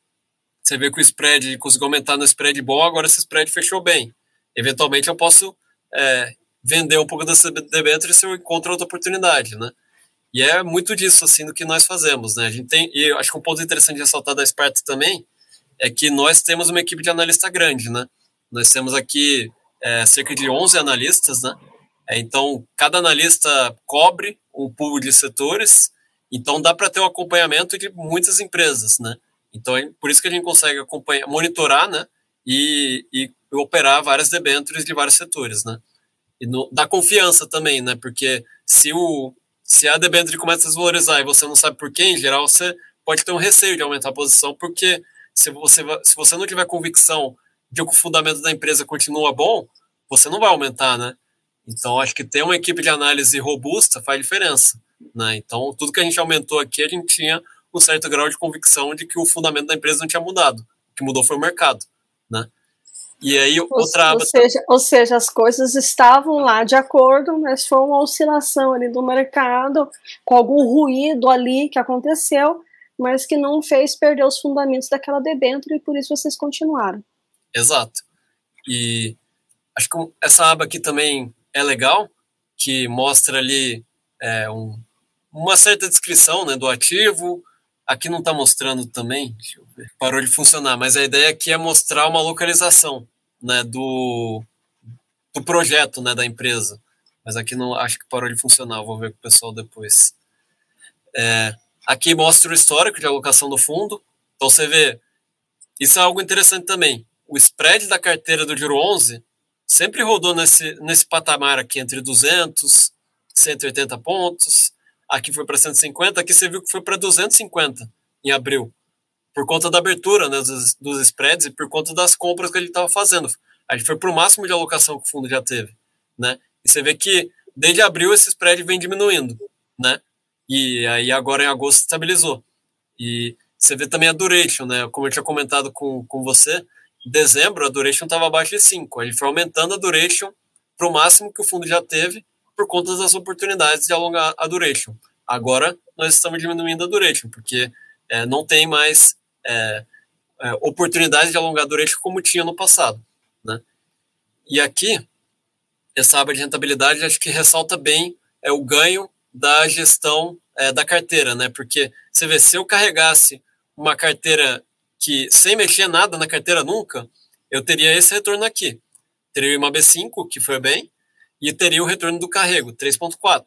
Você vê que o spread conseguiu aumentar no spread bom, agora esse spread fechou bem. Eventualmente eu posso é, vender um pouco dessa debênture se eu encontro outra oportunidade, né? E é muito disso, assim, do que nós fazemos, né? A gente tem, e acho que um ponto interessante de ressaltar da Sparta também é que nós temos uma equipe de analista grande, né? Nós temos aqui é, cerca de 11 analistas, né? É, então, cada analista cobre um pool de setores, então dá para ter o um acompanhamento de muitas empresas, né? Então, é por isso que a gente consegue acompanhar, monitorar, né? E, e operar várias debêntures de vários setores, né? E no, dá confiança também, né? Porque se, o, se a debênture começa a desvalorizar e você não sabe por quê, em geral, você pode ter um receio de aumentar a posição, porque se você, se você não tiver convicção de que o fundamento da empresa continua bom, você não vai aumentar, né? Então, acho que ter uma equipe de análise robusta faz diferença. Né? Então, tudo que a gente aumentou aqui, a gente tinha um certo grau de convicção de que o fundamento da empresa não tinha mudado. O que mudou foi o mercado. Né? E aí, ou, outra ou seja, ou seja, as coisas estavam lá de acordo, mas foi uma oscilação ali do mercado, com algum ruído ali que aconteceu, mas que não fez perder os fundamentos daquela debênture e por isso vocês continuaram. Exato. E acho que essa aba aqui também é legal, que mostra ali é, um, uma certa descrição né, do ativo. Aqui não está mostrando também, parou de funcionar, mas a ideia aqui é mostrar uma localização né, do, do projeto né, da empresa. Mas aqui não acho que parou de funcionar, vou ver com o pessoal depois. É, aqui mostra o histórico de alocação do fundo. Então você vê, isso é algo interessante também. O spread da carteira do Giro 11 sempre rodou nesse, nesse patamar aqui entre 200, 180 pontos. Aqui foi para 150, aqui você viu que foi para 250 em abril, por conta da abertura né, dos, dos spreads e por conta das compras que ele estava fazendo. A gente foi para o máximo de alocação que o fundo já teve. Né? E você vê que desde abril esse spread vem diminuindo. Né? E aí agora em agosto estabilizou. E você vê também a duration, né? Como eu tinha comentado com, com você, dezembro a duration estava abaixo de 5. A gente foi aumentando a duration para o máximo que o fundo já teve por conta das oportunidades de alongar a duration. Agora nós estamos diminuindo a duration, porque é, não tem mais é, é, oportunidade de alongar a duration como tinha no passado. Né? E aqui, essa aba de rentabilidade acho que ressalta bem é, o ganho da gestão é, da carteira, né? porque você vê, se eu carregasse uma carteira que sem mexer nada na carteira nunca, eu teria esse retorno aqui. Teria o IMAB 5, que foi bem, e teria o retorno do carrego, 3.4.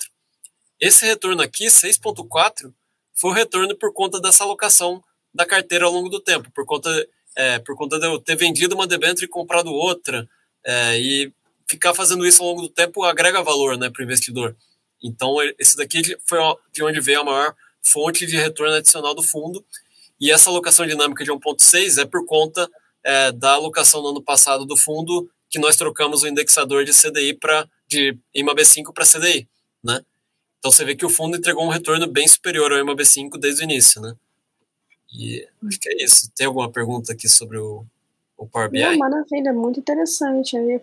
Esse retorno aqui, 6.4, foi o retorno por conta dessa alocação da carteira ao longo do tempo, por conta, é, por conta de eu ter vendido uma debênture e comprado outra, é, e ficar fazendo isso ao longo do tempo agrega valor né, para o investidor. Então, esse daqui foi de onde veio a maior fonte de retorno adicional do fundo, e essa alocação dinâmica de 1,6 é por conta é, da alocação no ano passado do fundo, que nós trocamos o indexador de CDI para de IMAB5 para CDI, né? Então você vê que o fundo entregou um retorno bem superior ao IMAB5 desde o início, né? E acho que é isso. Tem alguma pergunta aqui sobre o, o Power BI? Não, maravilha, muito interessante. Aí,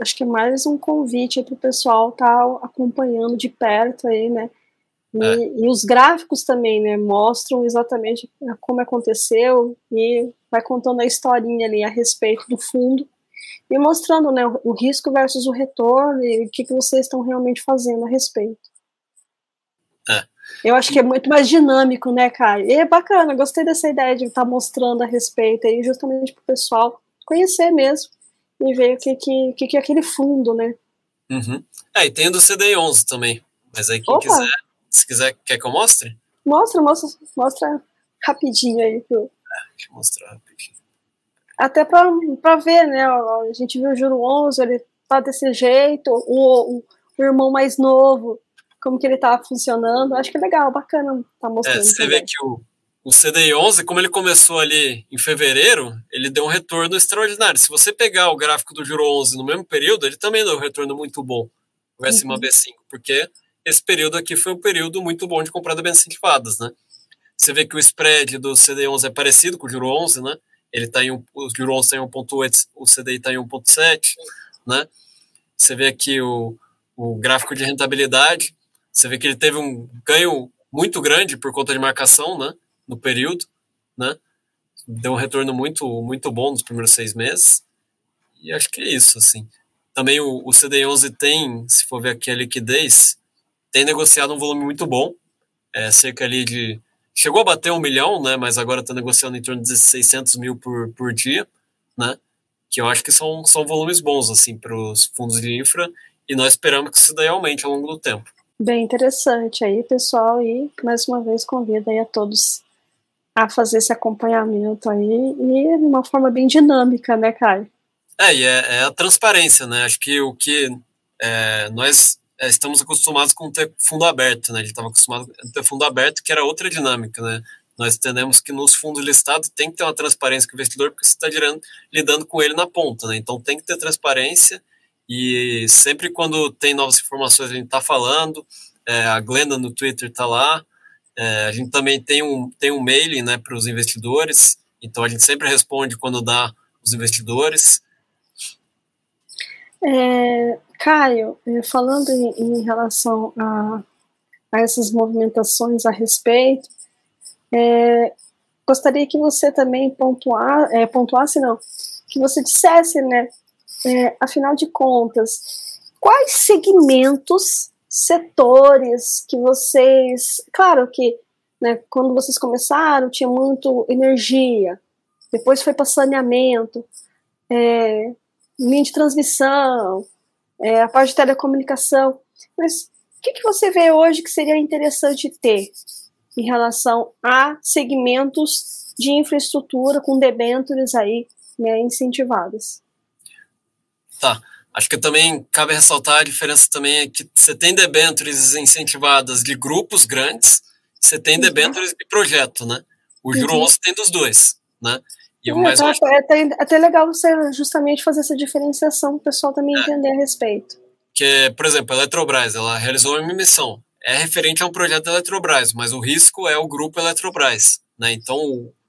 acho que é mais um convite para o pessoal estar tá acompanhando de perto aí, né? E, é. e, os gráficos também, né, mostram exatamente como aconteceu e vai contando a historinha ali a respeito do fundo e mostrando, né, o, risco versus o retorno e o que, que vocês estão realmente fazendo a respeito. É. Eu acho que é muito mais dinâmico, né, Caio? E é bacana, gostei dessa ideia de estar tá mostrando a respeito aí, justamente para o pessoal conhecer mesmo e ver o que, que, que, é aquele fundo, né? Uhum. É, e tem do CDI11 também. Mas aí quem Opa. quiser, se quiser, quer que eu mostre? Mostra, mostra, mostra rapidinho aí. Pro... É, deixa eu mostrar rapidinho. Até para ver, né? A gente viu o Juro 11, ele tá desse jeito, o, o, o irmão mais novo, como que ele tá funcionando. Acho que é legal, bacana tá mostrando. É, você também. vê que o, o CDI 11, como ele começou ali em fevereiro, ele deu um retorno extraordinário. Se você pegar o gráfico do Juro 11 no mesmo período, ele também deu um retorno muito bom, o S1 uhum. B5, porque esse período aqui foi um período muito bom de comprada bem incentivadas, né? Você vê que o spread do CDI 11 é parecido com o Juro 11, né? Ele tá em um, o Juro 11 está em 1.8, o CDI está em 1.7, né? Você vê aqui o, o gráfico de rentabilidade, você vê que ele teve um ganho muito grande por conta de marcação, né? no período, né? Deu um retorno muito, muito bom nos primeiros seis meses. E acho que é isso, assim. Também o, o CDI11 tem, se for ver aqui a liquidez, tem negociado um volume muito bom, é cerca ali de... Chegou a bater um milhão, né? Mas agora está negociando em torno de 600 mil por, por dia, né? Que eu acho que são, são volumes bons, assim, para os fundos de infra, e nós esperamos que isso daí aumente ao longo do tempo. Bem interessante aí, pessoal, e mais uma vez convido aí a todos a fazer esse acompanhamento aí e de uma forma bem dinâmica, né, Caio? É, e é, é a transparência, né? Acho que o que é, nós é, estamos acostumados com ter fundo aberto, né? A gente estava acostumado a ter fundo aberto, que era outra dinâmica, né? Nós entendemos que nos fundos listados tem que ter uma transparência com o investidor, porque você está lidando com ele na ponta, né? Então tem que ter transparência e sempre quando tem novas informações a gente está falando, é, a Glenda no Twitter está lá, é, a gente também tem um, tem um mailing né, para os investidores, então a gente sempre responde quando dá os investidores. É, Caio, é, falando em, em relação a, a, essas movimentações a respeito, é, gostaria que você também pontuar, é, pontuasse, não, que você dissesse, né, é, afinal de contas, quais segmentos setores que vocês. Claro que né, quando vocês começaram tinha muito energia, depois foi para saneamento, é, linha de transmissão, é, a parte de telecomunicação. Mas o que, que você vê hoje que seria interessante ter em relação a segmentos de infraestrutura com debêntures aí né, incentivadas? Tá. Acho que também cabe ressaltar a diferença também é que você tem debêntures incentivadas de grupos grandes, você tem uhum. debêntures de projeto, né? O Juro uhum. 11 tem dos dois, né? E o mais é, acho... é até, até legal você justamente fazer essa diferenciação para o pessoal também é. entender a respeito. Que, por exemplo, a Eletrobras, ela realizou uma emissão. É referente a um projeto da Eletrobras, mas o risco é o grupo Eletrobras, né? Então,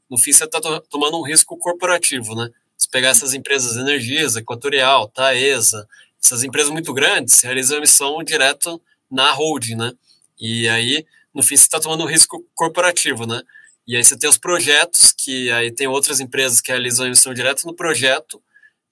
no fim, você está tomando um risco corporativo, né? Se pegar essas empresas energias, Equatorial, Taesa, essas empresas muito grandes, realizam emissão direto na holding, né? E aí, no fim, você está tomando um risco corporativo, né? E aí você tem os projetos, que aí tem outras empresas que realizam emissão direto no projeto,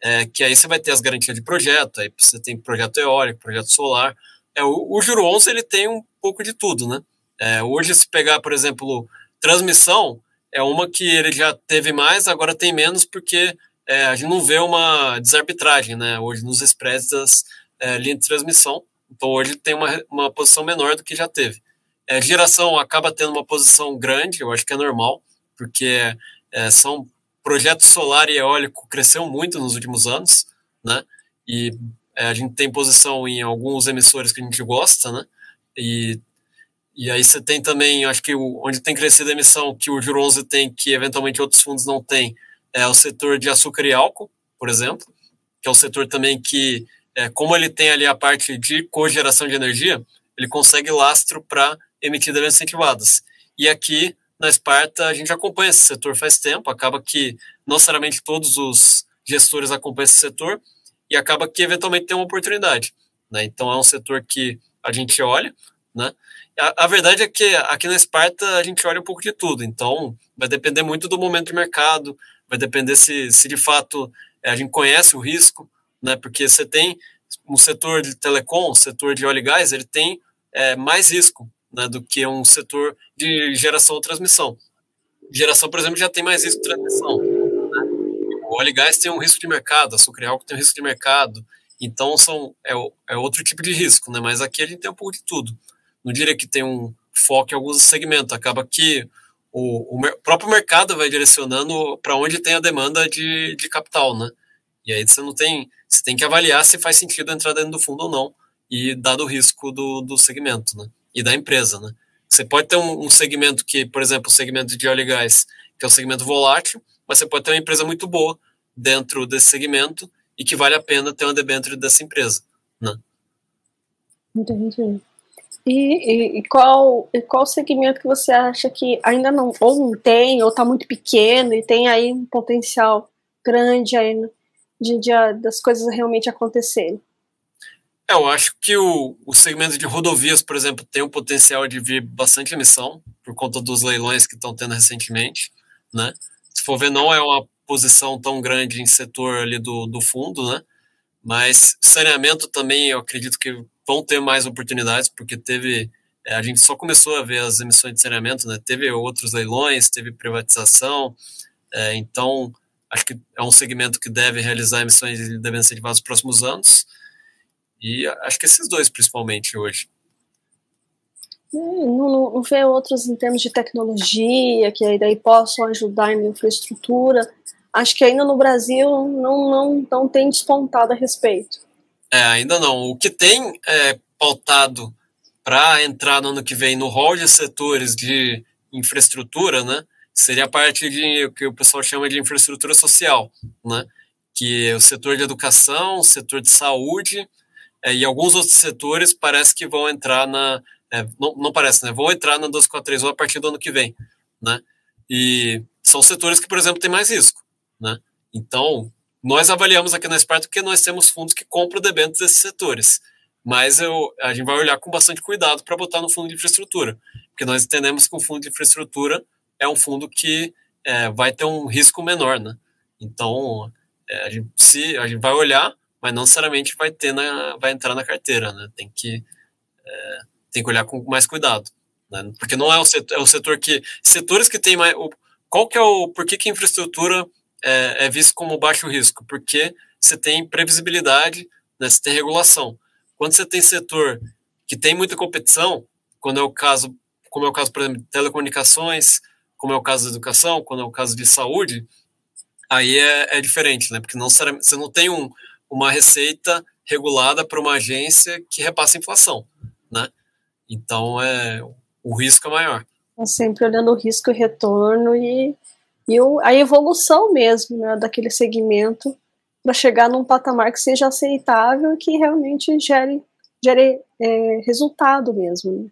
é, que aí você vai ter as garantias de projeto, aí você tem projeto eólico, projeto solar. É, o, o Juro 11, ele tem um pouco de tudo, né? É, hoje, se pegar, por exemplo, transmissão, é uma que ele já teve mais, agora tem menos, porque é, a gente não vê uma desarbitragem, né? Hoje nos spreads das é, linhas de transmissão. Então hoje tem uma, uma posição menor do que já teve. É, geração acaba tendo uma posição grande, eu acho que é normal, porque é, são projetos solar e eólico cresceu muito nos últimos anos, né? E é, a gente tem posição em alguns emissores que a gente gosta, né? E, e aí você tem também, acho que o, onde tem crescido a emissão, que o Juro 11 tem, que eventualmente outros fundos não têm, é o setor de açúcar e álcool, por exemplo, que é um setor também que, é, como ele tem ali a parte de cogeração de energia, ele consegue lastro para emitir dividendos incentivadas. E aqui, na Esparta, a gente acompanha esse setor faz tempo, acaba que não necessariamente todos os gestores acompanham esse setor, e acaba que eventualmente tem uma oportunidade. Né? Então é um setor que a gente olha, né? A, a, verdade é que aqui na Esparta a gente olha um pouco de tudo, então vai depender muito do momento de mercado, vai depender se, se de fato é, a gente conhece o risco, né? Porque você tem um setor de telecom, setor de óleo e gás, ele tem é, mais risco, né, do que um setor de geração ou transmissão. Geração, por exemplo, já tem mais risco de transmissão. Né? O óleo e gás tem um risco de mercado, a álcool tem um risco de mercado. Então são, é, é outro tipo de risco, né? mas aqui a gente tem um pouco de tudo. Não diria que tem um foco em alguns segmentos, acaba que o, o próprio mercado vai direcionando para onde tem a demanda de, de capital, né? E aí você não tem, você tem que avaliar se faz sentido entrar dentro do fundo ou não, e dado o risco do, do segmento, né? E da empresa, né? Você pode ter um, um segmento que, por exemplo, o segmento de óleo e gás, que é um segmento volátil, mas você pode ter uma empresa muito boa dentro desse segmento e que vale a pena ter uma debênture dessa empresa, né? Entendi. E, e, e, qual, e qual segmento que você acha que ainda não, ou não tem, ou está muito pequeno e tem aí um potencial grande aí de, de, das coisas realmente acontecerem? É, eu acho que o, o segmento de rodovias, por exemplo, tem o potencial de vir bastante emissão, por conta dos leilões que estão tendo recentemente, né? Se for ver, não é uma posição tão grande em setor ali do, do fundo, né? Mas saneamento também, eu acredito que vão ter mais oportunidades, porque teve é, a gente só começou a ver as emissões de saneamento, né? Teve outros leilões, teve privatização, é, então acho que é um segmento que deve realizar emissões e devem ser nos próximos anos. E acho que esses dois, principalmente, hoje. Hum, não, não vê outros em termos de tecnologia, que aí daí possam ajudar em infraestrutura. Acho que ainda no Brasil não, não, não tem despontado a respeito. É, ainda não. O que tem é, pautado para entrar no ano que vem no rol de setores de infraestrutura, né, seria a parte de o que o pessoal chama de infraestrutura social, né, que é o setor de educação, o setor de saúde é, e alguns outros setores parece que vão entrar na é, não, não, parece, né? Vão entrar na 1243 a partir do ano que vem, né? E são setores que, por exemplo, têm mais risco, né? Então, nós avaliamos aqui na Esparta porque nós temos fundos que compram debêntures desses setores, mas eu, a gente vai olhar com bastante cuidado para botar no fundo de infraestrutura, porque nós entendemos que o fundo de infraestrutura é um fundo que é, vai ter um risco menor, né? Então, é, a, gente, se, a gente vai olhar, mas não necessariamente vai ter na, vai entrar na carteira, né? Tem que é, tem que olhar com mais cuidado, né? Porque não é o setor, é o setor que setores que tem mais o, qual que é o por que, que infraestrutura é, é visto como baixo risco? Porque você tem previsibilidade, né? Você tem regulação. Quando você tem setor que tem muita competição, quando é o caso, como é o caso, por exemplo, de telecomunicações, como é o caso da educação, quando é o caso de saúde, aí é, é diferente, né? Porque não você não tem um, uma receita regulada para uma agência que repassa a inflação, né? Então é o risco é maior. É sempre olhando o risco e retorno e, e o, a evolução mesmo né, daquele segmento para chegar num patamar que seja aceitável e que realmente gere, gere é, resultado mesmo. Né?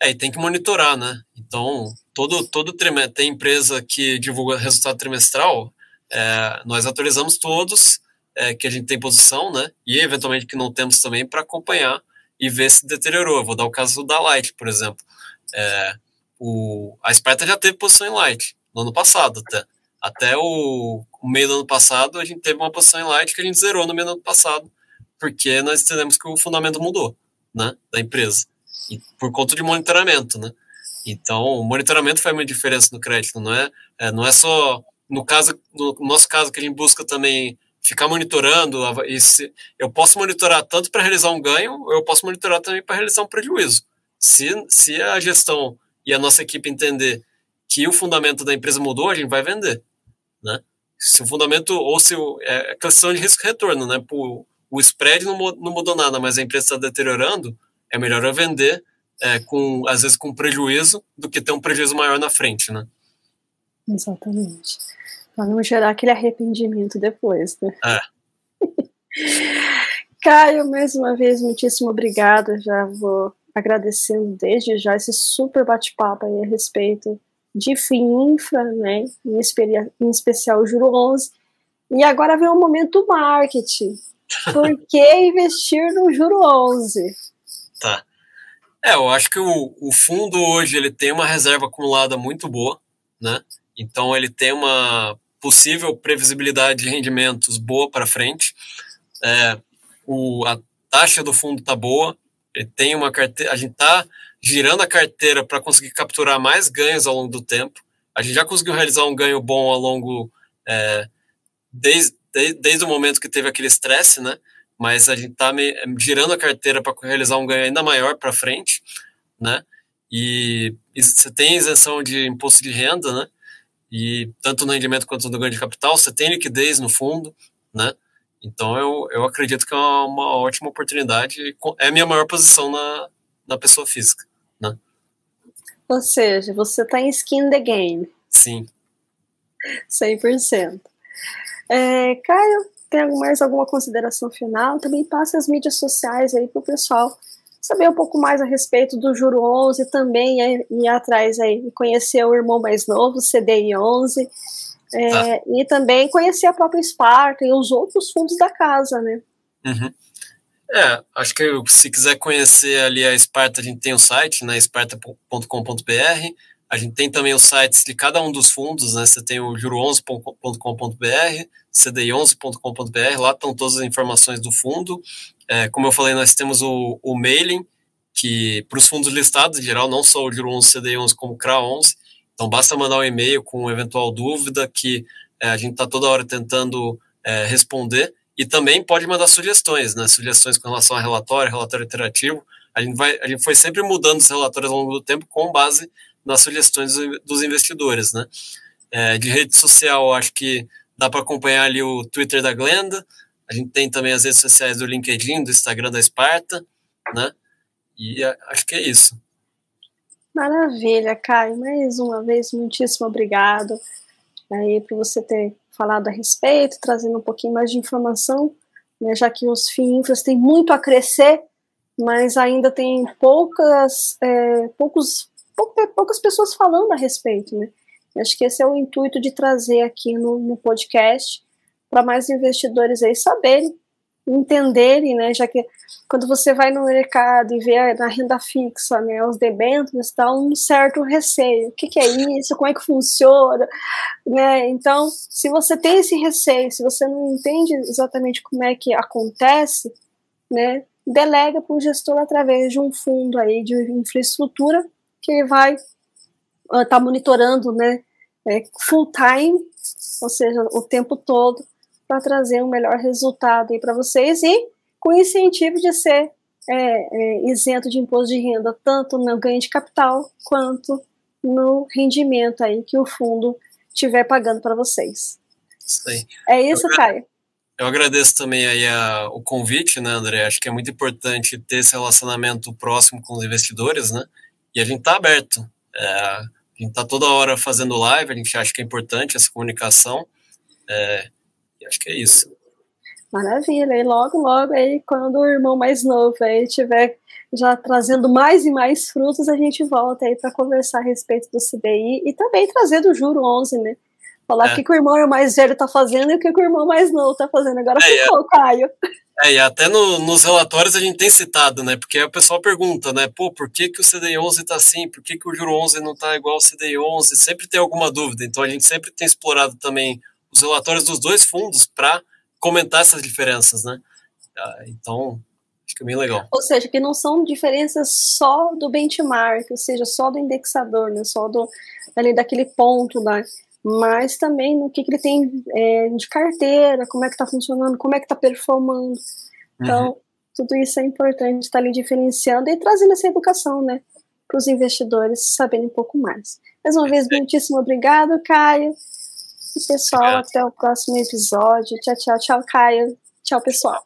É. é, e tem que monitorar, né? Então, todo, todo trimestre, tem empresa que divulga resultado trimestral, é, nós atualizamos todos é, que a gente tem posição, né? E eventualmente que não temos também para acompanhar e ver se deteriorou. Vou dar o caso da Light, por exemplo. É, o, a Sparta já teve posição em Light no ano passado até. Até o, o, meio do ano passado, a gente teve uma posição em Light que a gente zerou no meio do ano passado, porque nós entendemos que o fundamento mudou, né, da empresa, e por conta de monitoramento, né. Então, o monitoramento faz uma diferença no crédito, não é, é não é só no caso, no nosso caso que a gente busca também ficar monitorando. Eu posso monitorar tanto para realizar um ganho, eu posso monitorar também para realizar um prejuízo. Se, se a gestão e a nossa equipe entender que o fundamento da empresa mudou, a gente vai vender. Né? Se o fundamento, ou se o, é, é questão de risco-retorno, né? Por, o spread não, não mudou nada, mas a empresa está deteriorando, é melhor eu vender, é, com, às vezes com prejuízo, do que ter um prejuízo maior na frente, né? Exatamente. Para não gerar aquele arrependimento depois, né? É. Caio, mais uma vez, muitíssimo obrigada. Já vou agradecendo desde já esse super bate-papo aí a respeito de FIINFRA, né? Em, em especial o Juro 11. E agora vem o momento marketing. Por que investir no Juro 11? Tá. É, eu acho que o, o fundo hoje ele tem uma reserva acumulada muito boa, né? Então ele tem uma possível previsibilidade de rendimentos boa para frente. É, o, a taxa do fundo está boa, Ele tem uma carteira, a gente está girando a carteira para conseguir capturar mais ganhos ao longo do tempo. A gente já conseguiu realizar um ganho bom ao longo é, desde, desde, desde o momento que teve aquele estresse, né? Mas a gente está girando a carteira para realizar um ganho ainda maior para frente, né? E, e você tem isenção de imposto de renda, né? E tanto no rendimento quanto no ganho de capital, você tem liquidez no fundo, né? Então eu, eu acredito que é uma, uma ótima oportunidade. É a minha maior posição na, na pessoa física, né? Ou seja, você está em skin the game. Sim. 100%. É, Caio, tem mais alguma consideração final? Também passe as mídias sociais aí para o pessoal saber um pouco mais a respeito do Juro 11 também ir, ir atrás aí conhecer o irmão mais novo, CDI 11 é, tá. e também conhecer a própria Sparta e os outros fundos da casa, né? Uhum. É, acho que se quiser conhecer ali a Sparta, a gente tem o site, né, sparta.com.br, a gente tem também os sites de cada um dos fundos, né, você tem o juro11.com.br, cdi11.com.br, lá estão todas as informações do fundo, é, como eu falei, nós temos o, o mailing, que para os fundos listados em geral, não só o Juro 11, CDI 11, como o CRA 11, então basta mandar um e-mail com eventual dúvida que é, a gente está toda hora tentando é, responder, e também pode mandar sugestões, né? Sugestões com relação a relatório, relatório interativo. A gente, vai, a gente foi sempre mudando os relatórios ao longo do tempo com base nas sugestões dos investidores, né? É, de rede social, acho que dá para acompanhar ali o Twitter da Glenda. A gente tem também as redes sociais do LinkedIn, do Instagram da Esparta, né? E acho que é isso. Maravilha, Caio. Mais uma vez, muitíssimo obrigado aí por você ter falado a respeito, trazendo um pouquinho mais de informação, né, já que os FIINFRAs têm muito a crescer, mas ainda tem poucas, é, poucos, poucas pessoas falando a respeito, né? Acho que esse é o intuito de trazer aqui no, no podcast para mais investidores aí saberem entenderem, né, já que quando você vai no mercado e vê na renda fixa, né, os debêntures, dá um certo receio. O que, que, é isso? Como é que funciona? Né? Então, se você tem esse receio, se você não entende exatamente como é que acontece, né, delega para o gestor através de um fundo aí de infraestrutura que ele vai estar uh, tá monitorando, né, é, full time, ou seja, o tempo todo, para trazer um melhor resultado aí para vocês e com incentivo de ser é, é, isento de imposto de renda, tanto no ganho de capital quanto no rendimento aí que o fundo estiver pagando para vocês. Isso aí. É isso, eu, Caio. Eu agradeço também aí a, o convite, né, André? Acho que é muito importante ter esse relacionamento próximo com os investidores, né? E a gente está aberto. É, a gente está toda hora fazendo live, a gente acha que é importante essa comunicação. É, acho que é isso. Maravilha, e logo, logo aí, quando o irmão mais novo aí estiver já trazendo mais e mais frutos, a gente volta aí para conversar a respeito do CDI e também trazer do Juro 11, né? Falar é. o que, que, o irmão mais velho está fazendo e o que, que, o irmão mais novo está fazendo. Agora é, ficou, é. Caio. É, e até no, nos relatórios a gente tem citado, né? Porque o pessoal pergunta, né? Pô, por que, que o CDI 11 está assim? Por que, que o Juro 11 não está igual ao CDI 11? Sempre tem alguma dúvida. Então a gente sempre tem explorado também os relatórios dos dois fundos para comentar essas diferenças, né? Ah, então, acho que é bem legal. Ou seja, que não são diferenças só do benchmark, ou seja, só do indexador, né? Só do, ali daquele ponto lá, mas também no que, que ele tem é, de carteira, como é que está funcionando, como é que está performando. Então, uhum. tudo isso é importante estar tá ali diferenciando e trazendo essa educação, né? Para os investidores saberem um pouco mais. Mais uma vez, muitíssimo obrigado, Caio. E pessoal, Obrigado. até o próximo episódio. Tchau, tchau, tchau, Caio. Tchau, pessoal.